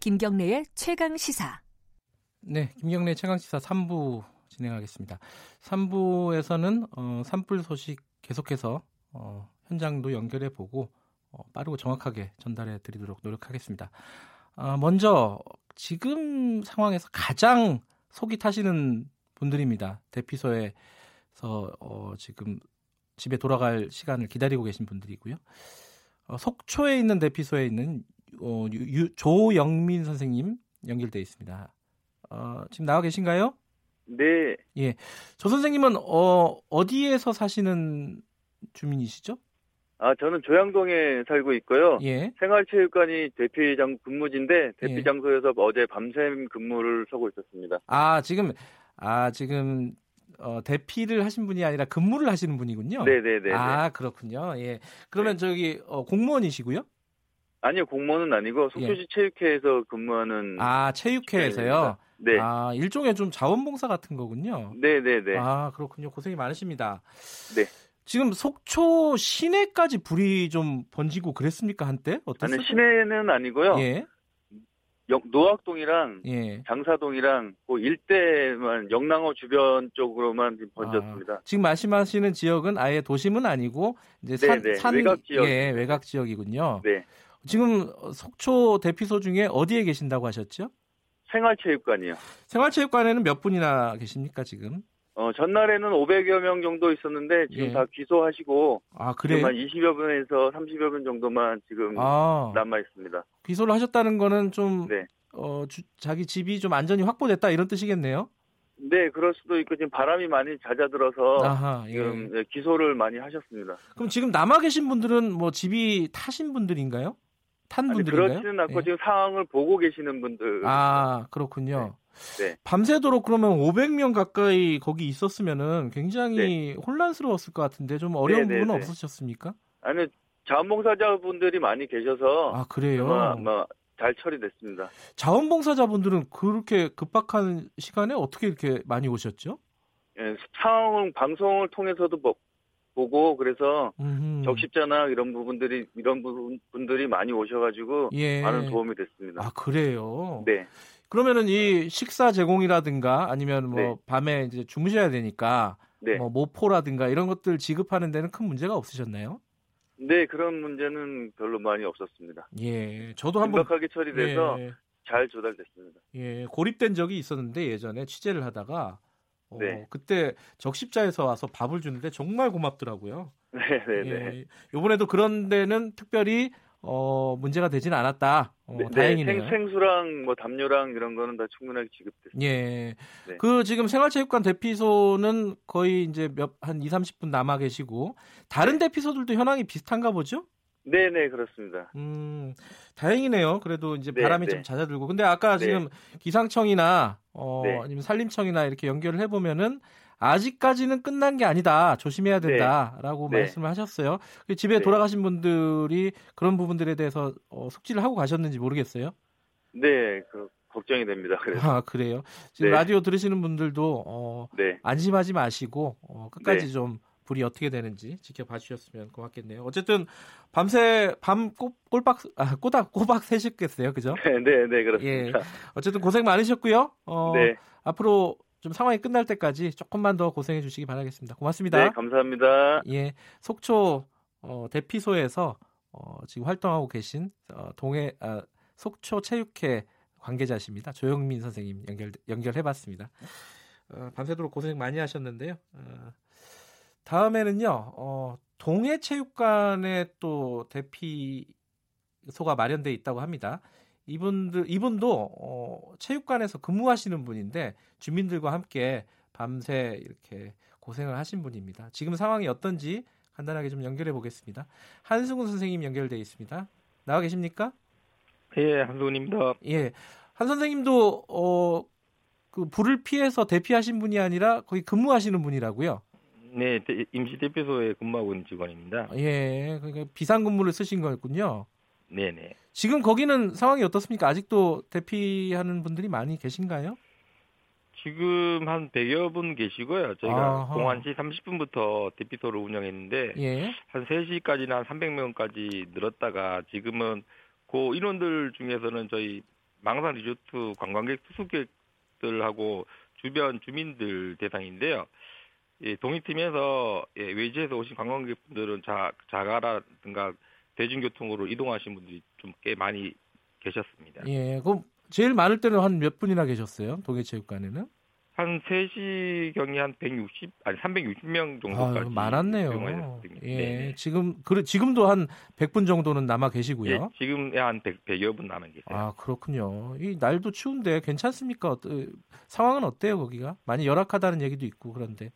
김경래의 최강 시사. 네, 김경래 최강 시사 3부 진행하겠습니다. 3부에서는 어, 산불 소식 계속해서 어, 현장도 연결해 보고 어, 빠르고 정확하게 전달해 드리도록 노력하겠습니다. 어, 먼저 지금 상황에서 가장 속이 타시는 분들입니다. 대피소에서 어, 지금 집에 돌아갈 시간을 기다리고 계신 분들이고요. 어, 속초에 있는 대피소에 있는 어, 유, 조영민 선생님 연결돼 있습니다. 어, 지금 나와 계신가요? 네. 예. 조 선생님은 어, 어디에서 사시는 주민이시죠? 아, 저는 조양동에 살고 있고요. 예. 생활체육관이 대피장 근무지인데 대피 예. 장소에서 어제 밤샘 근무를 서고 있었습니다. 아, 지금 아, 지금 어, 대피를 하신 분이 아니라 근무를 하시는 분이군요. 네, 네, 네. 아, 그렇군요. 예. 그러면 네. 저기 어, 공무원이시고요? 아니요, 공무원은 아니고 속초시 예. 체육회에서 근무하는 아, 체육회에서요. 네. 아, 일종의 좀 자원봉사 같은 거군요. 네, 네, 네. 아, 그렇군요. 고생이 많으십니다. 네. 지금 속초 시내까지 불이 좀 번지고 그랬습니까 한때? 어땠어요? 아니 시내는 아니고요. 예. 노악동이랑 예. 장사동이랑 그 일대만 영랑호 주변 쪽으로만 번졌습니다. 아, 지금 말씀하시는 지역은 아예 도심은 아니고 이제 산, 네네. 산 외곽 지역, 예, 외곽 지역이군요. 네. 지금 속초 대피소 중에 어디에 계신다고 하셨죠? 생활체육관이요. 생활체육관에는 몇 분이나 계십니까 지금? 어 전날에는 500여 명 정도 있었는데 지금 예. 다 귀소하시고 아 그래요? 한 20여 분에서 30여 분 정도만 지금 아. 남아 있습니다. 귀소를 하셨다는 거는 좀 네. 어, 주, 자기 집이 좀 안전이 확보됐다 이런 뜻이겠네요. 네, 그럴 수도 있고 지금 바람이 많이 잦아들어서 아하, 예. 지금 예. 기소를 많이 하셨습니다. 그럼 지금 남아 계신 분들은 뭐 집이 타신 분들인가요? 탄 아니, 분들인가요? 그렇지는 않고 예. 지금 상황을 보고 계시는 분들. 아, 그렇군요. 네. 네. 밤새도록 그러면 500명 가까이 거기 있었으면은 굉장히 네. 혼란스러웠을 것 같은데 좀 어려운 네, 네 부분은 네. 없으셨습니까? 아니, 자원봉사자분들이 많이 계셔서 아, 그래요? 아마 잘 처리됐습니다. 자원봉사자분들은 그렇게 급박한 시간에 어떻게 이렇게 많이 오셨죠? 예, 상황 방송을 통해서도 뭐, 보고 그래서 음흠. 적십자나 이런 부분들이 이런 부분 분들이 많이 오셔가지고 예. 많은 도움이 됐습니다. 아 그래요? 네. 그러면은 이 식사 제공이라든가 아니면 뭐 네. 밤에 이제 주무셔야 되니까 네. 뭐 모포라든가 이런 것들 지급하는 데는 큰 문제가 없으셨나요? 네, 그런 문제는 별로 많이 없었습니다. 예, 저도 한번 심각하게 처리돼서 예. 잘 조달됐습니다. 예, 고립된 적이 있었는데 예전에 취재를 하다가 어, 네. 그때 적십자에서 와서 밥을 주는데 정말 고맙더라고요. 네, 네, 네. 예, 이번에도 그런 데는 특별히 어, 문제가 되지는 않았다. 어, 네, 다행이네요. 생, 생수랑 뭐 담요랑 이런 거는 다 충분하게 지급됐습니다. 예. 네. 그 지금 생활체육관 대피소는 거의 이제 몇 한 2, 30분 남아 계시고 다른 네. 대피소들도 현황이 비슷한가 보죠? 네, 네, 그렇습니다. 음. 다행이네요. 그래도 이제 네, 바람이 좀 네. 잦아들고. 근데 아까 네. 지금 기상청이나 어 아니면 산림청이나 이렇게 연결을 해 보면은 아직까지는 끝난 게 아니다. 조심해야 된다라고 네. 말씀을 하셨어요. 집에 네. 돌아가신 분들이 그런 부분들에 대해서 어, 숙지를 하고 가셨는지 모르겠어요. 네, 그 걱정이 됩니다. 그래서. 아 그래요. 지금 네. 라디오 들으시는 분들도 어, 네. 안심하지 마시고 어, 끝까지 네. 좀 불이 어떻게 되는지 지켜봐 주셨으면 고맙겠네요. 어쨌든 밤새 밤 꼬, 꼴박 아, 꼬박 꼬박 새셨겠어요, 그죠? 네, 네, 네 그렇습니다. 예. 어쨌든 고생 많으셨고요. 어, 네. 앞으로 좀 상황이 끝날 때까지 조금만 더 고생해 주시기 바라겠습니다. 고맙습니다. 네, 감사합니다. 예, 속초 어, 대피소에서 어, 지금 활동하고 계신 어, 동해 아, 속초 체육회 관계자십니다. 조영민 선생님 연결 연결해봤습니다. 어, 밤새도록 고생 많이 하셨는데요. 어, 다음에는요, 어, 동해체육관에 또 대피소가 마련돼 있다고 합니다. 이분들 이분도 어, 체육관에서 근무하시는 분인데 주민들과 함께 밤새 이렇게 고생을 하신 분입니다. 지금 상황이 어떤지 간단하게 좀 연결해 보겠습니다. 한승훈 선생님 연결돼 있습니다. 나와 계십니까? 예, 한승훈입니다. 예, 한 선생님도 어, 그 불을 피해서 대피하신 분이 아니라 거기 근무하시는 분이라고요? 네, 임시 대피소에 근무하고 있는 직원입니다. 예, 그러니까 비상근무를 쓰신 거였군요. 네 네. 지금 거기는 상황이 어떻습니까? 아직도 대피하는 분들이 많이 계신가요? 지금 한 100여 분 계시고요. 저희가 아하. 01시 30분부터 대피소를 운영했는데 예. 한 3시까지는 한 300명까지 늘었다가 지금은 그 인원들 중에서는 저희 망산 리조트 관광객 투숙객들하고 주변 주민들 대상인데요. 예, 동의팀에서 예, 외지에서 오신 관광객분들은 자, 자가라든가 대중교통으로 이동하신 분들이 좀 꽤 많이 계셨습니다. 예, 그럼 제일 많을 때는 한 몇 분이나 계셨어요? 동해체육관에는? 한 3시경이 한 160, 아니 360명 정도까지. 아, 많았네요. 예, 네 지금, 그, 지금도 한 100분 정도는 남아 계시고요. 예, 지금 한 100, 100여 분 남아 계세요. 아, 그렇군요. 이 날도 추운데 괜찮습니까? 어떠, 상황은 어때요, 거기가? 많이 열악하다는 얘기도 있고, 그런데.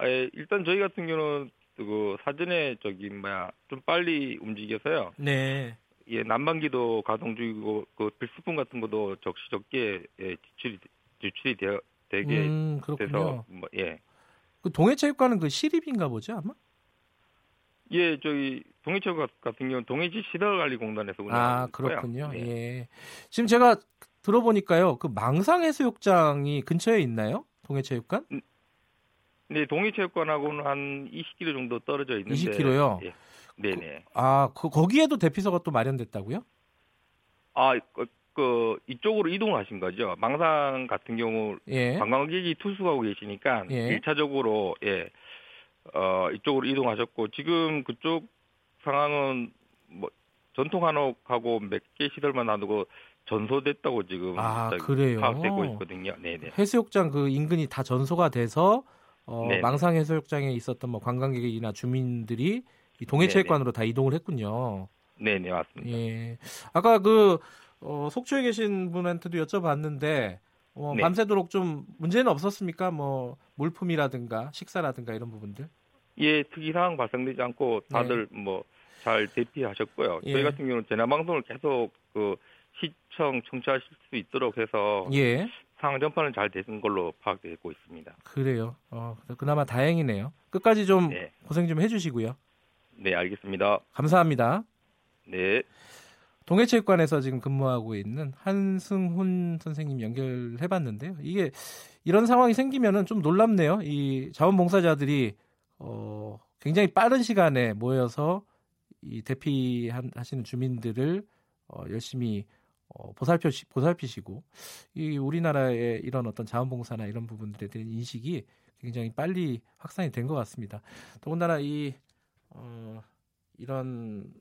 아, 예, 일단 저희 같은 경우는 그 사전에 저기 뭐야 좀 빨리 움직여서요. 네. 예, 난방기도 가동 중이고 그 필수품 같은 것도 적시 적게 예, 지출이 지출이 되어 되게 음, 돼서 뭐 예. 그 동해체육관은 그 시립인가 보죠 아마? 예, 저기 동해체육 같은 경우는 동해지 시설관리공단에서 운영하고 아, 그렇군요. 네. 예. 지금 제가 들어보니까요. 그 망상해수욕장이 근처에 있나요? 동해체육관? 음, 네, 동해체육관하고는 한 20km 정도 떨어져 있는데. 20km요? 예. 네네. 그, 아, 그, 거기에도 대피소가 또 마련됐다고요? 아, 그, 그 이쪽으로 이동하신 거죠. 망상 같은 경우 예. 관광객이 투숙하고 계시니까 예. 1차적으로 예. 어, 이쪽으로 이동하셨고 지금 그쪽 상황은 뭐 전통 한옥하고 몇 개 시설만 놔두고 전소됐다고 지금 아, 그래요. 파악되고 있거든요. 네네. 해수욕장 그 인근이 다 전소가 돼서 어, 망상 해수욕장에 있었던 뭐 관광객이나 주민들이 이 동해체육관으로 다 이동을 했군요. 네, 네 맞습니다. 예. 아까 그 어, 속초에 계신 분한테도 여쭤봤는데 어, 네. 밤새도록 좀 문제는 없었습니까? 뭐 물품이라든가 식사라든가 이런 부분들? 예, 특이 사항 발생되지 않고 다들 네. 뭐잘 대피하셨고요. 예. 저희 같은 경우는 재난 방송을 계속 그 시청 청취하실 수 있도록 해서 예. 상황 전파는 잘 되는 걸로 파악되고 있습니다. 그래요. 어, 그나마 다행이네요. 끝까지 좀 네. 고생 좀 해주시고요. 네, 알겠습니다. 감사합니다. 네. 동해체육관에서 지금 근무하고 있는 한승훈 선생님 연결해봤는데요. 이게 이런 상황이 생기면은 좀 놀랍네요. 이 자원봉사자들이 어, 굉장히 빠른 시간에 모여서 이 대피하시는 주민들을 어, 열심히 어, 보살펴 보살피시고 이 우리나라의 이런 어떤 자원봉사나 이런 부분들에 대한 인식이 굉장히 빨리 확산이 된 것 같습니다. 더군다나 이 어, 이런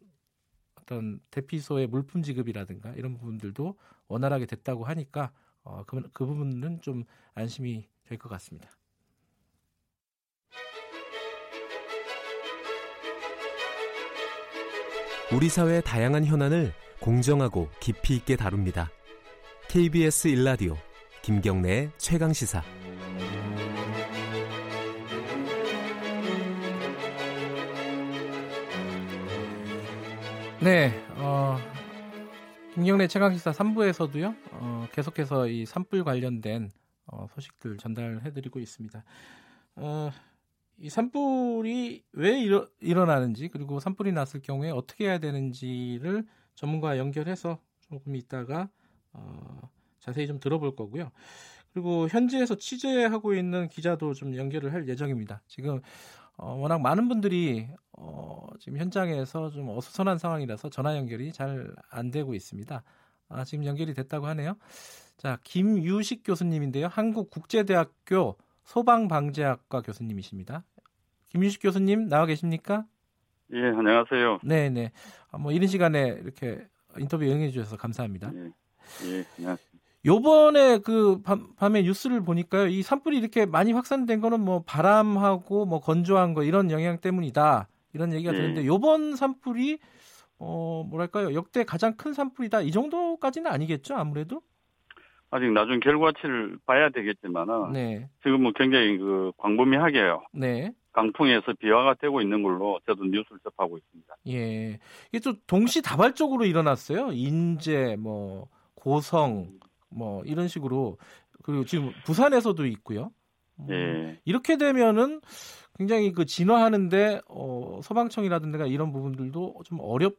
어떤 대피소의 물품 지급이라든가 이런 부분들도 원활하게 됐다고 하니까 어, 그, 그 부분은 좀 안심이 될 것 같습니다. 우리 사회의 다양한 현안을 공정하고 깊이 있게 다룹니다. KBS 일라디오 김경래의 최강 시사. 네, 어, 김경래 최강 시사 3부에서도요. 어, 계속해서 이 산불 관련된 어, 소식들 전달해드리고 있습니다. 어, 이 산불이 왜 일어, 일어나는지 그리고 산불이 났을 경우에 어떻게 해야 되는지를 전문가와 연결해서 조금 있다가 어, 자세히 좀 들어볼 거고요. 그리고 현지에서 취재하고 있는 기자도 좀 연결을 할 예정입니다. 지금 어, 워낙 많은 분들이 어, 지금 현장에서 좀 어수선한 상황이라서 전화 연결이 잘 안 되고 있습니다. 아, 지금 연결이 됐다고 하네요. 자, 김유식 교수님인데요. 한국국제대학교 소방방재학과 교수님이십니다. 김유식 교수님 나와 계십니까? 예, 안녕하세요. 네, 네. 아, 뭐 이런 시간에 이렇게 인터뷰 응해 주셔서 감사합니다. 예, 예, 안녕하세요. 요번에 그 밤, 밤에 뉴스를 보니까요. 이 산불이 이렇게 많이 확산된 거는 뭐 바람하고 뭐 건조한 거 이런 영향 때문이다. 이런 얘기가 예. 드는데 요번 산불이 어 뭐랄까요? 역대 가장 큰 산불이다. 이 정도까지는 아니겠죠, 아무래도? 아직 나중 결과치를 봐야 되겠지만은 네. 지금 뭐 굉장히 그 광범위하게요. 네. 강풍에서 비화가 되고 있는 걸로 저도 뉴스를 접하고 있습니다. 예. 이게 또 동시다발적으로 일어났어요. 인제 뭐 고성 뭐 이런 식으로 그리고 지금 부산에서도 있고요. 음, 예. 이렇게 되면은 굉장히 그 진화하는데 어, 소방청이라든가 이런 부분들도 좀 어렵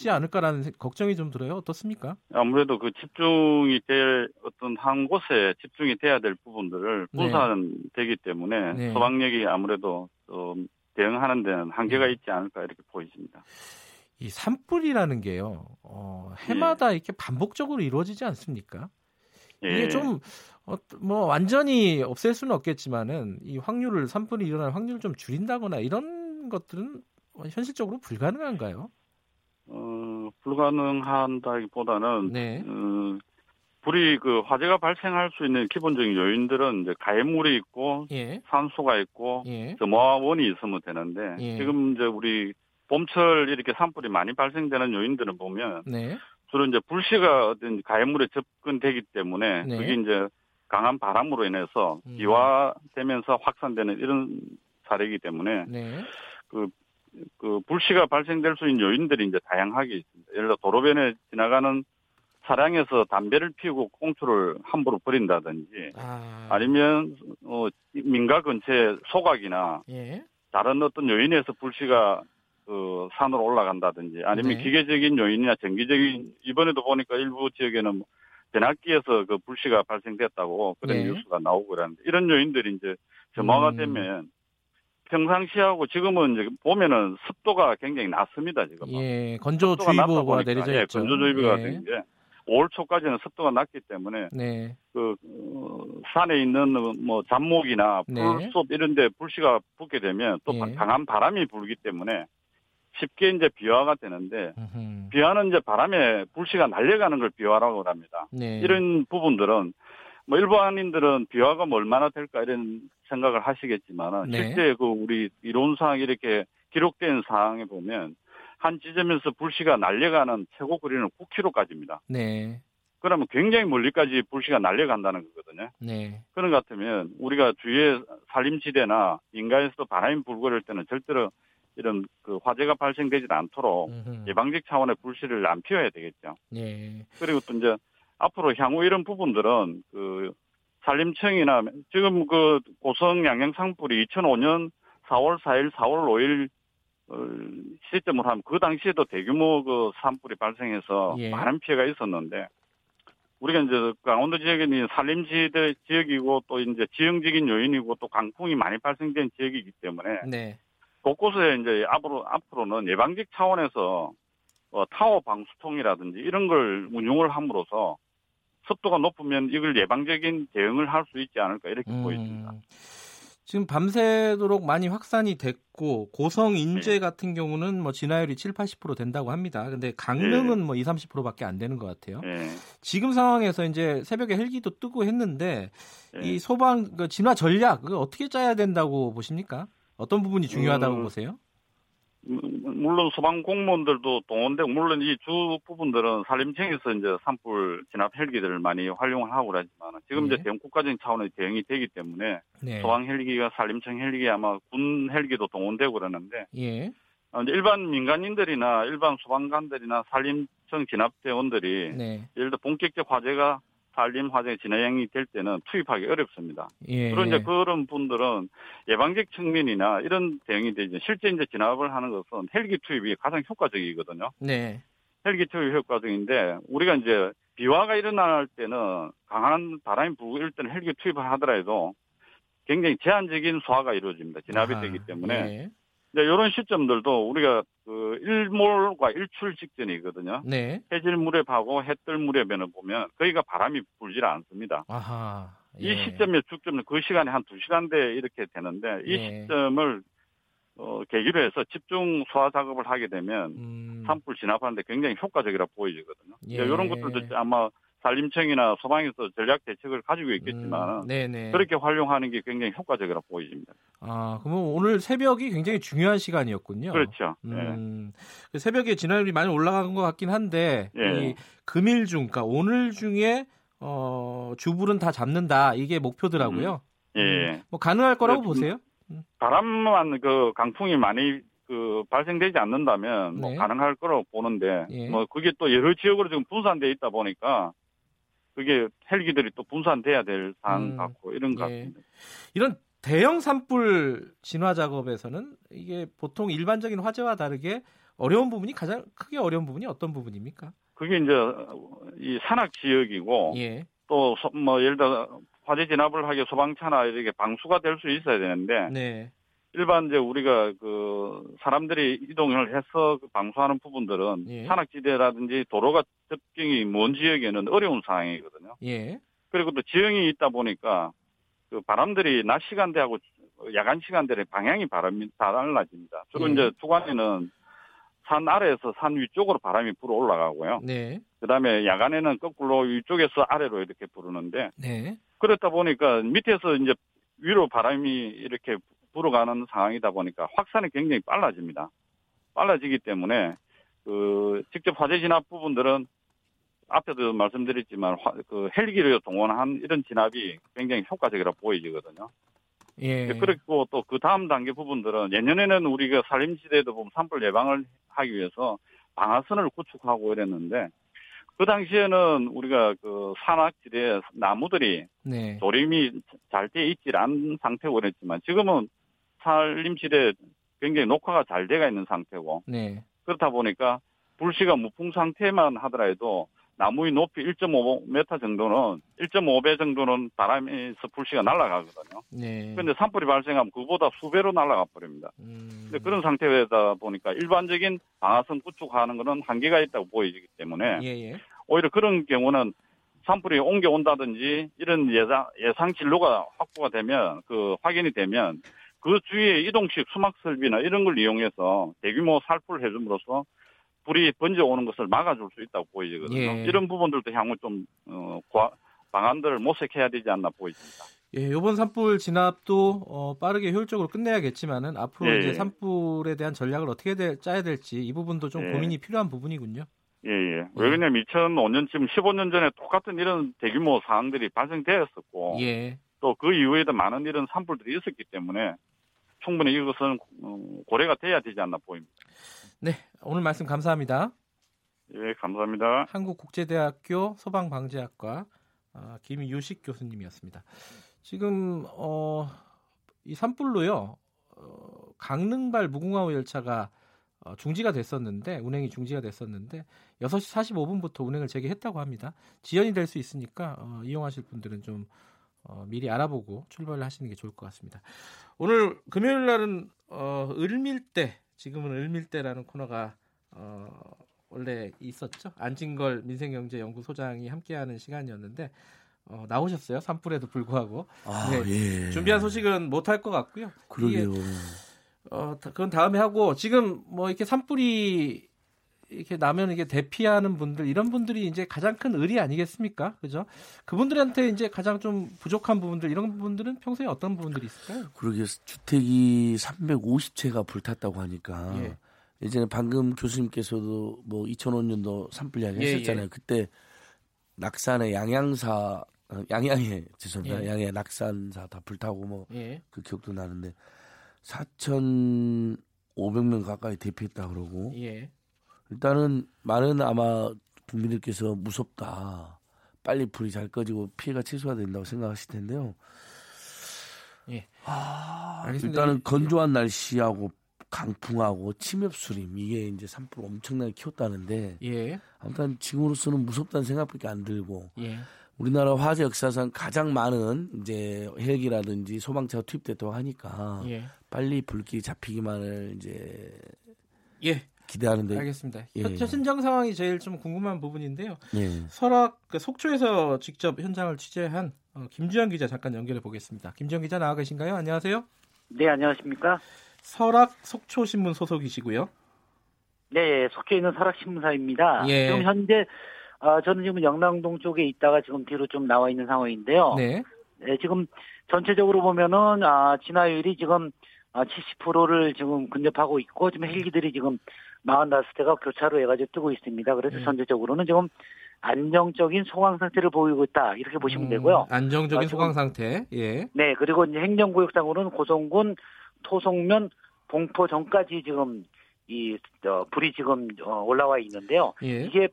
지 않을까라는 걱정이 좀 들어요. 어떻습니까? 아무래도 그 집중이 될 어떤 한 곳에 집중이 돼야 될 부분들을 네. 분산되기 때문에 네. 소방력이 아무래도 좀 대응하는 데는 한계가 네. 있지 않을까 이렇게 보이십니다. 이 산불이라는 게요, 어, 해마다 예. 이렇게 반복적으로 이루어지지 않습니까? 이게 예. 좀, 어, 뭐, 완전히 없앨 수는 없겠지만은, 이 확률을, 산불이 일어날 확률을 좀 줄인다거나 이런 것들은 현실적으로 불가능한가요? 어, 불가능한다기보다는, 네. 어, 불이 그 화재가 발생할 수 있는 기본적인 요인들은 이제 가해물이 있고 예. 산소가 있고 예. 점화원이 있으면 되는데 예. 지금 이제 우리 봄철 이렇게 산불이 많이 발생되는 요인들을 보면 네. 주로 이제 불씨가 어떤 가해물에 접근되기 때문에 네. 그게 이제 강한 바람으로 인해서 음. 비화되면서 확산되는 이런 사례이기 때문에 네. 그, 그 불씨가 발생될 수 있는 요인들이 이제 다양하게 있습니다. 예를 들어 도로변에 지나가는 차량에서 담배를 피우고 꽁초를 함부로 버린다든지 아. 니면 어, 민가 근처에 소각이나 예. 다른 어떤 요인에서 불씨가 그 산으로 올라간다든지 아니면 네. 기계적인 요인이나 정기적인 이번에도 보니까 일부 지역에는 변압기에서 그 불씨가 발생됐다고 그런 네. 뉴스가 나오고 그러는데 이런 요인들이 이제 점화가 음. 되면 평상시하고 지금은 이제 보면은 습도가 굉장히 낮습니다 지금. 예, 건조주의보가 내려져 예, 있죠. 건조주의보가 예. 된 게. 5월 초까지는 습도가 낮기 때문에 네. 그 어, 산에 있는 뭐 잡목이나 풀숲 네. 이런데 불씨가 붙게 되면 또 예. 강한 바람이 불기 때문에 쉽게 이제 비화가 되는데 으흠. 비화는 이제 바람에 불씨가 날려가는 걸 비화라고 합니다. 네. 이런 부분들은 뭐 일반인들은 비화가 뭐 얼마나 될까 이런 생각을 하시겠지만 네. 실제 그 우리 이론상 이렇게 기록된 사항에 보면 한 지점에서 불씨가 날려가는 최고 거리는 9km까지입니다. 네. 그러면 굉장히 멀리까지 불씨가 날려간다는 거거든요. 네. 그런 것 같으면 우리가 주위에 산림지대나 인가에서도 바람이 불고 그럴 때는 절대로 이런 그 화재가 발생되지 않도록 음흠. 예방적 차원의 불씨를 안 피워야 되겠죠. 네. 그리고 또 이제 앞으로 향후 이런 부분들은 그 산림청이나 지금 그 고성 양양 상불이 2005년 4월 4일, 4월 5일 시점으로 하면 그 당시에도 대규모 그 산불이 발생해서 예. 많은 피해가 있었는데 우리가 이제 강원도 지역에는 산림지대 지역이고 또 이제 지형적인 요인이고 또 강풍이 많이 발생된 지역이기 때문에 네. 곳곳에 이제 앞으로 앞으로는 예방적 차원에서 어, 타워 방수통이라든지 이런 걸 운용을 함으로써 습도가 높으면 이걸 예방적인 대응을 할 수 있지 않을까 이렇게 음. 보입니다. 지금 밤새도록 많이 확산이 됐고 고성 인제 네. 같은 경우는 뭐 진화율이 7, 80% 된다고 합니다. 근데 강릉은 네. 뭐 2, 30%밖에 안 되는 것 같아요. 네. 지금 상황에서 이제 새벽에 헬기도 뜨고 했는데 네. 이 소방 그 진화 전략 그 어떻게 짜야 된다고 보십니까? 어떤 부분이 중요하다고 음, 보세요? 물론 소방 공무원들도 동원되고 물론 이 주 부분들은 산림청에서 이제 산불 진압 헬기들을 많이 활용을 하고 그러지만 지금 네. 이제 대형 국가적인 차원의 대응이 되기 때문에 네. 소방 헬기가 산림청 헬기 아마 군 헬기도 동원되고 그러는데 예. 어, 일반 민간인들이나 일반 소방관들이나 산림청 진압대원들이 네. 예를 들어 본격적 화재가 산림 화재 진행이 될 때는 투입하기 어렵습니다. 예. 그런 이제 그런 분들은 예방적 측면이나 이런 대응이 되지 실제 이제 진압을 하는 것은 헬기 투입이 가장 효과적이거든요. 네. 헬기 투입 효과적인데 우리가 이제 비화가 일어날 때는 강한 바람이 불고 이럴 때는 헬기 투입을 하더라도 굉장히 제한적인 소화가 이루어집니다. 진압이 아하, 되기 때문에 예. 이제 이런 시점들도 우리가 그 일몰과 일출 직전이거든요. 네. 해질 무렵하고 해뜰 무렵에는 보면 거기가 바람이 불질 않습니다. 아하. 예. 이 시점에 축점은 그 시간에 한 두 시간대 이렇게 되는데 이 예. 시점을 어, 계기로 해서 집중 소화 작업을 하게 되면 음. 산불 진압하는데 굉장히 효과적이라 보이거든요. 예. 이런 것들도 아마 산림청이나 소방에서 전략 대책을 가지고 있겠지만 음, 그렇게 활용하는 게 굉장히 효과적이라 보입니다. 아, 그러면 오늘 새벽이 굉장히 중요한 시간이었군요. 그렇죠. 음, 네. 새벽에 진화율이 많이 올라간 것 같긴 한데 네. 이 금일 중, 그러니까 오늘 중에 어, 주불은 다 잡는다 이게 목표더라고요. 음, 예. 음, 뭐 가능할 거라고 네, 보세요? 바람만 그 강풍이 많이 그 발생되지 않는다면 뭐 네. 가능할 거라고 보는데 예. 뭐 그게 또 여러 지역으로 지금 분산돼 있다 보니까 그게 헬기들이 또 분산돼야 될 사안 음, 같고 이런 것 예. 같습니다. 이런 대형 산불 진화 작업에서는 이게 보통 일반적인 화재와 다르게 어려운 부분이 가장 크게 어려운 부분이 어떤 부분입니까? 그게 이제 이 산악 지역이고 예. 또뭐 예를 들어 화재 진압을 하기 소방차나 이렇게 방수가 될 수 있어야 되는데 네. 일반 이제 우리가 그 사람들이 이동을 해서 그 방수하는 부분들은 예. 산악지대라든지 도로가 접경이 먼 지역에는 어려운 상황이거든요. 예. 그리고 또 지형이 있다 보니까 그 바람들이 낮 시간대하고 야간 시간대의 방향이 바람이 다 달라집니다. 주로 예. 이제 투관에는 산 아래에서 산 위쪽으로 바람이 불어 올라가고요. 네. 그다음에 야간에는 거꾸로 위쪽에서 아래로 이렇게 부르는데 네. 그렇다 보니까 밑에서 이제 위로 바람이 이렇게 불어가는 상황이다 보니까 확산이 굉장히 빨라집니다. 빨라지기 때문에 그 직접 화재 진압 부분들은 앞에도 말씀드렸지만 화, 그 헬기를 동원한 이런 진압이 굉장히 효과적이라 보이거든요. 예. 그리고 또 그 다음 단계 부분들은 예년에는 우리가 산림지대에도 보면 산불 예방을 하기 위해서 방화선을 구축하고 이랬는데 그 당시에는 우리가 그 산악지대 나무들이 네. 조림이 잘 돼 있지 않은 상태고 그랬지만 지금은 산림지대 굉장히 녹화가 잘 돼가 있는 상태고 네. 그렇다 보니까 불씨가 무풍 상태만 하더라도 나무의 높이 1.5m 정도는 1.5배 정도는 바람에서 불씨가 날아가거든요. 네. 그런데 산불이 발생하면 그보다 수배로 날아가 버립니다. 음. 근데 그런 상태다 보니까 일반적인 방화선 구축하는 것은 한계가 있다고 보이기 때문에 예예. 오히려 그런 경우는 산불이 옮겨온다든지 이런 예상, 예상 진로가 확보가 되면 그 확인이 되면 그 주위에 이동식 수막 설비나 이런 걸 이용해서 대규모 살포를 해줌으로써 불이 번져오는 것을 막아줄 수 있다고 보이거든요. 예. 이런 부분들도 향후 좀 어, 방안들을 모색해야 되지 않나 보입니다. 예, 이번 산불 진압도 어, 빠르게 효율적으로 끝내야겠지만은 앞으로 예. 이제 산불에 대한 전략을 어떻게 되, 짜야 될지 이 부분도 좀 예. 고민이 필요한 부분이군요. 예, 예. 왜 그러냐면 2005년쯤 15년 전에 똑같은 이런 대규모 사항들이 발생되었었고, 예. 또그 이후에도 많은 이런 산불들이 있었기 때문에 충분히 이것은 어, 고려가 돼야 되지 않나 보입니다. 네, 오늘 말씀 감사합니다. 예, 감사합니다. 한국국제대학교 소방방재학과 아, 김유식 교수님이었습니다. 지금 어, 이 산불로요 어, 강릉발 무궁화호 열차가 어, 중지가 됐었는데 운행이 중지가 됐었는데 6시 45분부터 운행을 재개했다고 합니다. 지연이 될 수 있으니까 어, 이용하실 분들은 좀 어, 미리 알아보고 출발을 하시는 게 좋을 것 같습니다. 오늘 금요일 날은 어, 을밀대 지금은 을밀대라는 코너가 어, 원래 있었죠. 안진걸 민생경제연구소장이 함께하는 시간이었는데 어, 나오셨어요. 산불에도 불구하고. 아, 네, 예. 준비한 소식은 못할 것 같고요. 그러게요. 이게, 어, 그건 다음에 하고 지금 뭐 이렇게 산불이 이렇게 나면 이게 대피하는 분들 이런 분들이 이제 가장 큰 의리 아니겠습니까? 그죠? 그분들한테 이제 가장 좀 부족한 부분들 이런 부분들은 평소에 어떤 부분들이 있을까요? 그러게 주택이 350채가 불탔다고 하니까 예. 예전에 방금 교수님께서도 뭐 2005년도 산불 이야기 예, 했었잖아요. 예. 그때 낙산의 양양사 양양에 죄송합니다. 예. 양양 낙산사 다 불타고 뭐그 예. 기억도 나는데 4,500명 가까이 대피했다 그러고 예. 일단은 많은 아마 국민들께서 무섭다. 빨리 불이 잘 꺼지고 피해가 최소화 된다고 생각하실 텐데요. 예. 아, 일단은 건조한 날씨하고 강풍하고 침엽 수림 이게 이제 산불 엄청나게 키웠다는데 예. 아무튼 지금으로서는 무섭다는 생각밖에 안 들고 예. 우리나라 화재 역사상 가장 많은 이제 헬기라든지 소방차가 투입됐다고 하니까 예. 빨리 불길이 잡히기만을 이제 예. 기대하는데 알겠습니다. 예. 현장 상황이 제일 좀 궁금한 부분인데요. 예. 설악 그 속초에서 직접 현장을 취재한 어, 김주현 기자 잠깐 연결해 보겠습니다. 김주현 기자 나와 계신가요? 안녕하세요. 네, 안녕하십니까? 설악 속초 신문 소속이시고요. 네, 속초에 있는 설악 신문사입니다. 예. 지금 현재 어, 저는 지금 영남동 쪽에 있다가 지금 뒤로 좀 나와 있는 상황인데요. 네. 네 지금 전체적으로 보면은 아, 진화율이 지금 아, 70%를 지금 근접하고 있고 지금 헬기들이 지금 45대가 교차로 해가지고 뜨고 있습니다. 그래서 네. 전체적으로는 지금 안정적인 소강 상태를 보이고 있다 이렇게 보시면 음, 되고요. 안정적인 아, 소강 상태. 예. 네 그리고 이제 행정구역상으로는 고성군, 토송면, 봉포 전까지 지금 이 어, 불이 지금 어, 올라와 있는데요. 예. 이게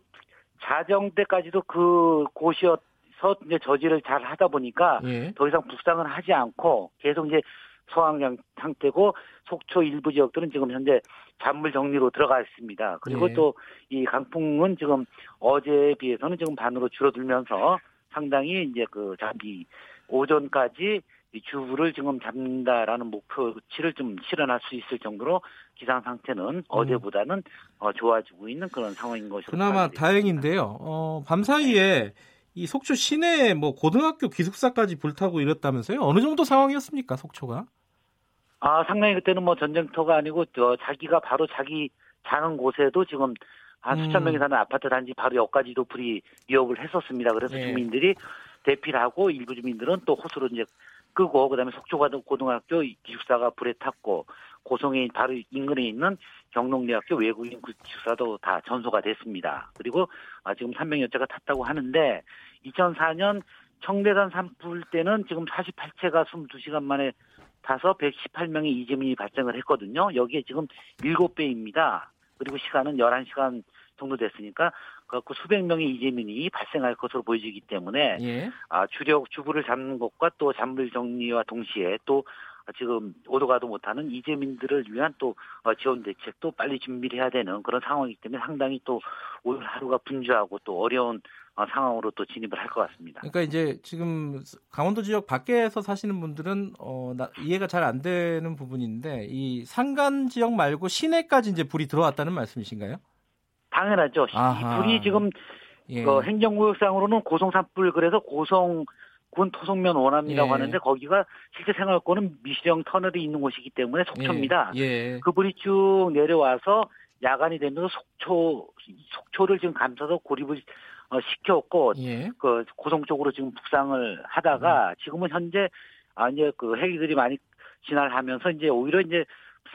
자정 때까지도 그 곳이어서 이제 저지를 잘 하다 보니까 예. 더 이상 북상은 하지 않고 계속 이제 소강 상태고 속초 일부 지역들은 지금 현재 잔물 정리로 들어가 있습니다. 그리고 예. 또이 강풍은 지금 어제에 비해서는 지금 반으로 줄어들면서 상당히 이제 그 잠비 오전까지 주부를 지금 잡는다라는 목표치를 좀 실현할 수 있을 정도로 기상 상태는 음. 어제보다는 어, 좋아지고 있는 그런 상황인 것으로 그나마 다행인데요. 어, 밤 사이에 이 속초 시내 뭐 고등학교 기숙사까지 불타고 이랬다면서요? 어느 정도 상황이었습니까, 속초가? 아, 상당히 그때는 뭐 전쟁터가 아니고 저 자기가 바로 자기 사는 곳에도 지금 한 수천 명이 음. 사는 아파트 단지 바로 여기까지도 불이 위협을 했었습니다. 그래서 네. 주민들이 대피를 하고 일부 주민들은 또 호수로 이제 끄고 그다음에 속초가 고등학교 기숙사가 불에 탔고 고성에 바로 인근에 있는 경농대학교 외국인 기숙사도 다 전소가 됐습니다. 그리고 아, 지금 300여째가 탔다고 하는데 2004년 청대산 산불 때는 지금 48채가 22시간 만에 타서 118명의 이재민이 발생을 했거든요. 여기에 지금 7배입니다. 그리고 시간은 11시간 정도 됐으니까 그래갖고 수백 명의 이재민이 발생할 것으로 보여지기 때문에 예. 아, 주력 주부를 잡는 것과 또 잔물 정리와 동시에 또 지금 오도 가도 못하는 이재민들을 위한 또 어, 지원 대책도 빨리 준비를 해야 되는 그런 상황이기 때문에 상당히 또 오늘 하루가 분주하고 또 어려운 어, 상황으로 또 진입을 할 것 같습니다. 그러니까 이제 지금 강원도 지역 밖에서 사시는 분들은 어, 나, 이해가 잘 안 되는 부분인데 이 산간 지역 말고 시내까지 이제 불이 들어왔다는 말씀이신가요? 당연하죠. 아하. 불이 지금 예. 그 행정구역상으로는 고성산불 그래서 고성 군 토성면 원암이라고 예. 하는데 거기가 실제 생활권은 미시령 터널이 있는 곳이기 때문에 속초입니다. 예. 예. 그 불이 쭉 내려와서 야간이 되면서 속초 속초를 지금 감싸서 고립을 어, 시켰고 예. 그 고성 쪽으로 지금 북상을 하다가 음. 지금은 현재 아 이제 그 헬기들이 많이 진화를 하면서 이제 오히려 이제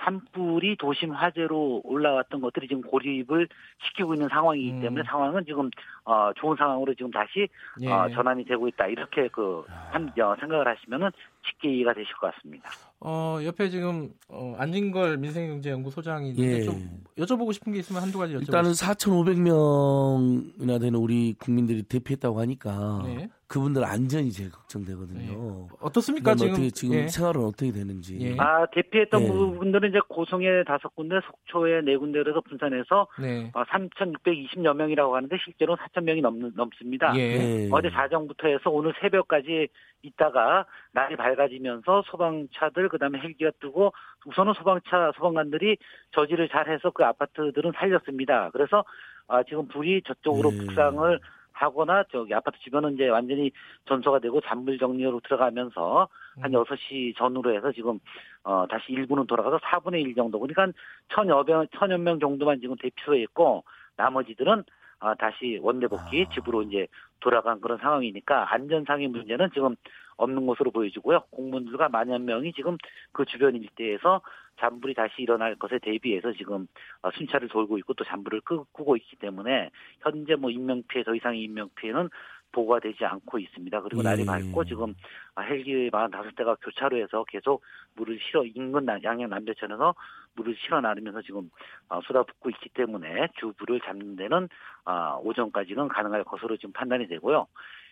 산불이 도심 화재로 올라왔던 것들이 지금 고립을 시키고 있는 상황이기 음. 때문에 음. 상황은 지금 어, 좋은 상황으로 지금 다시 예. 어, 전환이 되고 있다 이렇게 그 한 어, 생각을 하시면은 쉽게 이해가 되실 것 같습니다. 어 옆에 지금 어, 안진걸 민생경제연구소장이 예. 좀 여쭤보고 싶은 게 있으면 한두 가지 여쭤보세요. 일단은 4,500명이나 되는 우리 국민들이 대피했다고 하니까 네. 그분들 안전이 제일 걱정되거든요. 네. 어떻습니까 지금? 어떻게, 지금 예. 생활은 어떻게 되는지. 예. 아 대피했던 예. 분들은 이제 고성에 다섯 군데, 속초에 네 군데에서 분산해서 네. 어, 3,620여 명이라고 하는데 실제로 4,000 명이 넘, 넘습니다. 예. 어제 자정부터 해서 오늘 새벽까지 있다가 날이 밝 아지면서 소방차들 그다음에 헬기가 뜨고 우선은 소방차 소방관들이 저지를 잘해서 그 아파트들은 살렸습니다. 그래서 아, 지금 불이 저쪽으로 네. 북상을 하거나 저기 아파트 주변은 이제 완전히 전소가 되고 잔불 정리로 들어가면서 한 6시 음. 전후로 해서 지금 어 다시 일부는 돌아가서 4분의 1 정도 그러니까 천여 명 천여 명 정도만 지금 대피소에 있고 나머지들은 아, 다시 원대 복귀 아. 집으로 이제 돌아간 그런 상황이니까 안전상의 문제는 지금 없는 것으로 보여지고요. 공무원들과 만여 명이 지금 그 주변 일대에서 잔불이 다시 일어날 것에 대비해서 지금 어, 순찰을 돌고 있고 또 잔불을 끄고 있기 때문에 현재 뭐 인명 피해 더 이상의 인명 피해는 보고가 되지 않고 있습니다. 그리고 예. 날이 밝고 지금 헬기 45대가 교차로에서 계속 물을 실어 인근 양양 남대천에서 물을 실어 나르면서 지금 어, 쏟아붓고 있기 때문에 주불을 잡는 데는 어, 오전까지는 가능할 것으로 지금 판단이 되고요.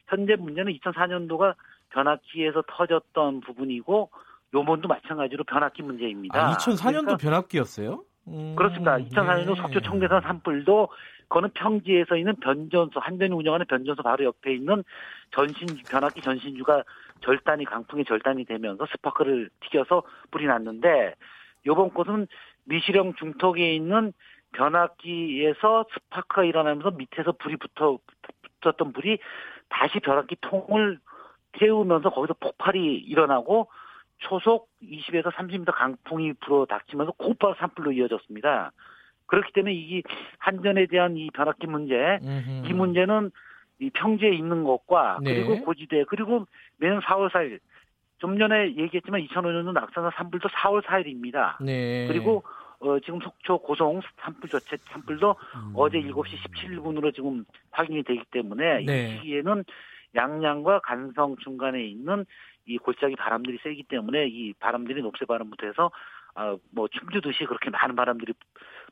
현재 문제는 2004년도가 변압기에서 터졌던 부분이고 요번도 마찬가지로 변압기 문제입니다. 아, 2004년도 그러니까, 변압기였어요? 음, 그렇습니다. 2004년도 예. 속초 청대산 산불도 그거는 평지에서 있는 변전소 한전이 운영하는 변전소 바로 옆에 있는 전신 변압기 전신주가 절단이 강풍의 절단이 되면서 스파크를 튀겨서 불이 났는데 요번 곳은 미시령 중턱에 있는 변압기에서 스파크가 일어나면서 밑에서 불이 붙어 붙었던 불이 다시 변압기 통을 태우면서 거기서 폭발이 일어나고 초속 20에서 30m 강풍이 불어 닥치면서 곧바로 산불로 이어졌습니다. 그렇기 때문에 이 한전에 대한 이 변압기 문제, 음흠. 이 문제는 이 평지에 있는 것과 네. 그리고 고지대 그리고 매년 4월 4일 좀 전에 얘기했지만 2005년도 낙산사 산불도 4월 4일입니다. 네. 그리고 어, 지금 속초 고성 산불 조체 산불도 음. 어제 7시 17분으로 지금 확인이 되기 때문에 네. 이 시기에는 양양과 간성 중간에 있는 이 골짜기 바람들이 세기 때문에 이 바람들이 녹색 바람부터 해서 아, 뭐 춤추듯이 그렇게 많은 바람들이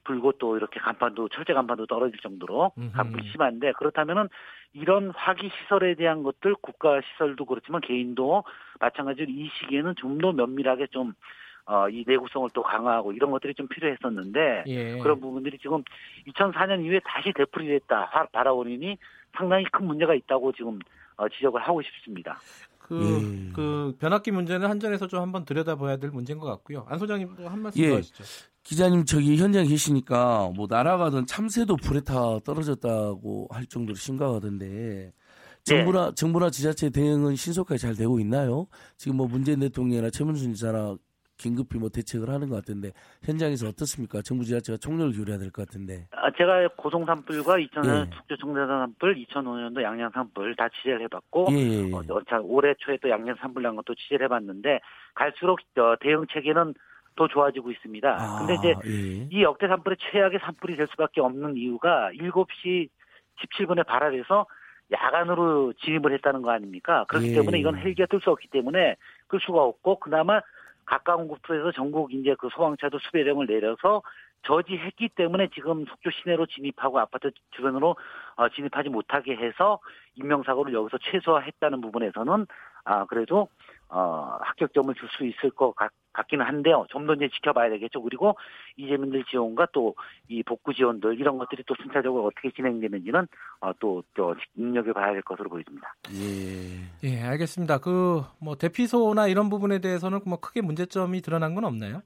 불고 또 이렇게 간판도 철제 간판도 떨어질 정도로 간불이 심한데 그렇다면은 이런 화기 시설에 대한 것들 국가 시설도 그렇지만 개인도 마찬가지로 이 시기에는 좀 더 면밀하게 좀 어, 이 내구성을 또 강화하고 이런 것들이 좀 필요했었는데 예. 그런 부분들이 지금 2004년 이후에 다시 되풀이 됐다 바라오니 상당히 큰 문제가 있다고 지금 어, 지적을 하고 싶습니다. 그, 예. 그 변압기 문제는 한전에서 좀 한번 들여다봐야 될 문제인 것 같고요. 안 소장님 한 말씀 예. 더 하시죠. 기자님 저기 현장에 계시니까 뭐 날아가던 참새도 불에 타 떨어졌다고 할 정도로 심각하던데 정부나 네. 정부나 지자체 대응은 신속하게 잘 되고 있나요? 지금 뭐 문재인 대통령이나 최문순 지사나 긴급히 뭐 대책을 하는 것 같은데 현장에서 어떻습니까? 정부 지자체가 총력을 기울여야 될 것 같은데. 아, 제가 고성 산불과 2000년 예. 축제 청대산 산불, 2005년도 양양 산불 다 취재를 해봤고 예. 예, 예. 어, 올해 초에 또 양양 산불 난 것도 취재를 해봤는데 갈수록 어, 대응 체계는 더 좋아지고 있습니다. 아, 근데 이제 예. 이 역대 산불의 최악의 산불이 될 수밖에 없는 이유가 7시 17분에 발발해서 야간으로 진입을 했다는 거 아닙니까? 그렇기 예. 때문에 이건 헬기가 뜰 수 없기 때문에 끌 수가 없고 그나마 가까운 곳에서 전국 이제 그 소방차도 수배 령을 내려서 저지했기 때문에 지금 속초 시내로 진입하고 아파트 주변으로 어, 진입하지 못하게 해서 인명사고를 여기서 최소화했다는 부분에서는 아 그래도 어, 합격점을 줄 수 있을 것 같, 같기는 한데요. 좀 더 이제 지켜봐야 되겠죠. 그리고 이재민들 지원과 또 이 복구 지원들 이런 것들이 또 순차적으로 어떻게 진행되는지는 어, 또, 또 눈여겨 봐야 될 것으로 보입니다. 예. 예, 알겠습니다. 그 뭐 대피소나 이런 부분에 대해서는 뭐 크게 문제점이 드러난 건 없나요?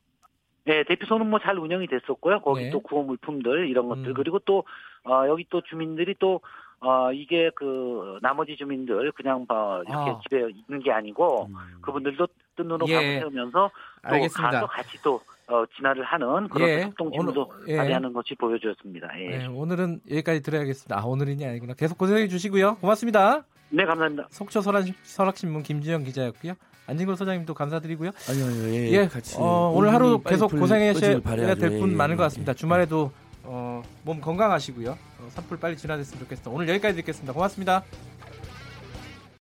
네, 대피소는 뭐 잘 운영이 됐었고요. 거기 네. 또 구호 물품들 이런 것들 음. 그리고 또 어, 여기 또 주민들이 또 어, 이게 그, 나머지 주민들 그냥 뭐, 이렇게 아. 집에 있는 게 아니고, 음. 그분들도 뜬 눈으로 예. 감으면서 또 알겠습니다. 가서 같이 또, 어, 진화를 하는 그런 예. 협동심도 예. 발휘하는 것이 보여주었습니다. 예. 네, 오늘은 여기까지 들어야겠습니다. 아, 오늘이냐 아니구나. 계속 고생해 주시고요. 고맙습니다. 네, 감사합니다. 속초 설악신문 김지영 기자였고요. 안진걸 소장님도 감사드리고요. 아니요, 아니요, 예, 예, 같이. 어, 오늘 하루 계속 고생하셔야 될 분 많은 것 같습니다. 주말에도 어, 몸 건강하시고요. 어, 산불 빨리 지나셨으면 좋겠습니다. 오늘 여기까지 듣겠습니다. 고맙습니다.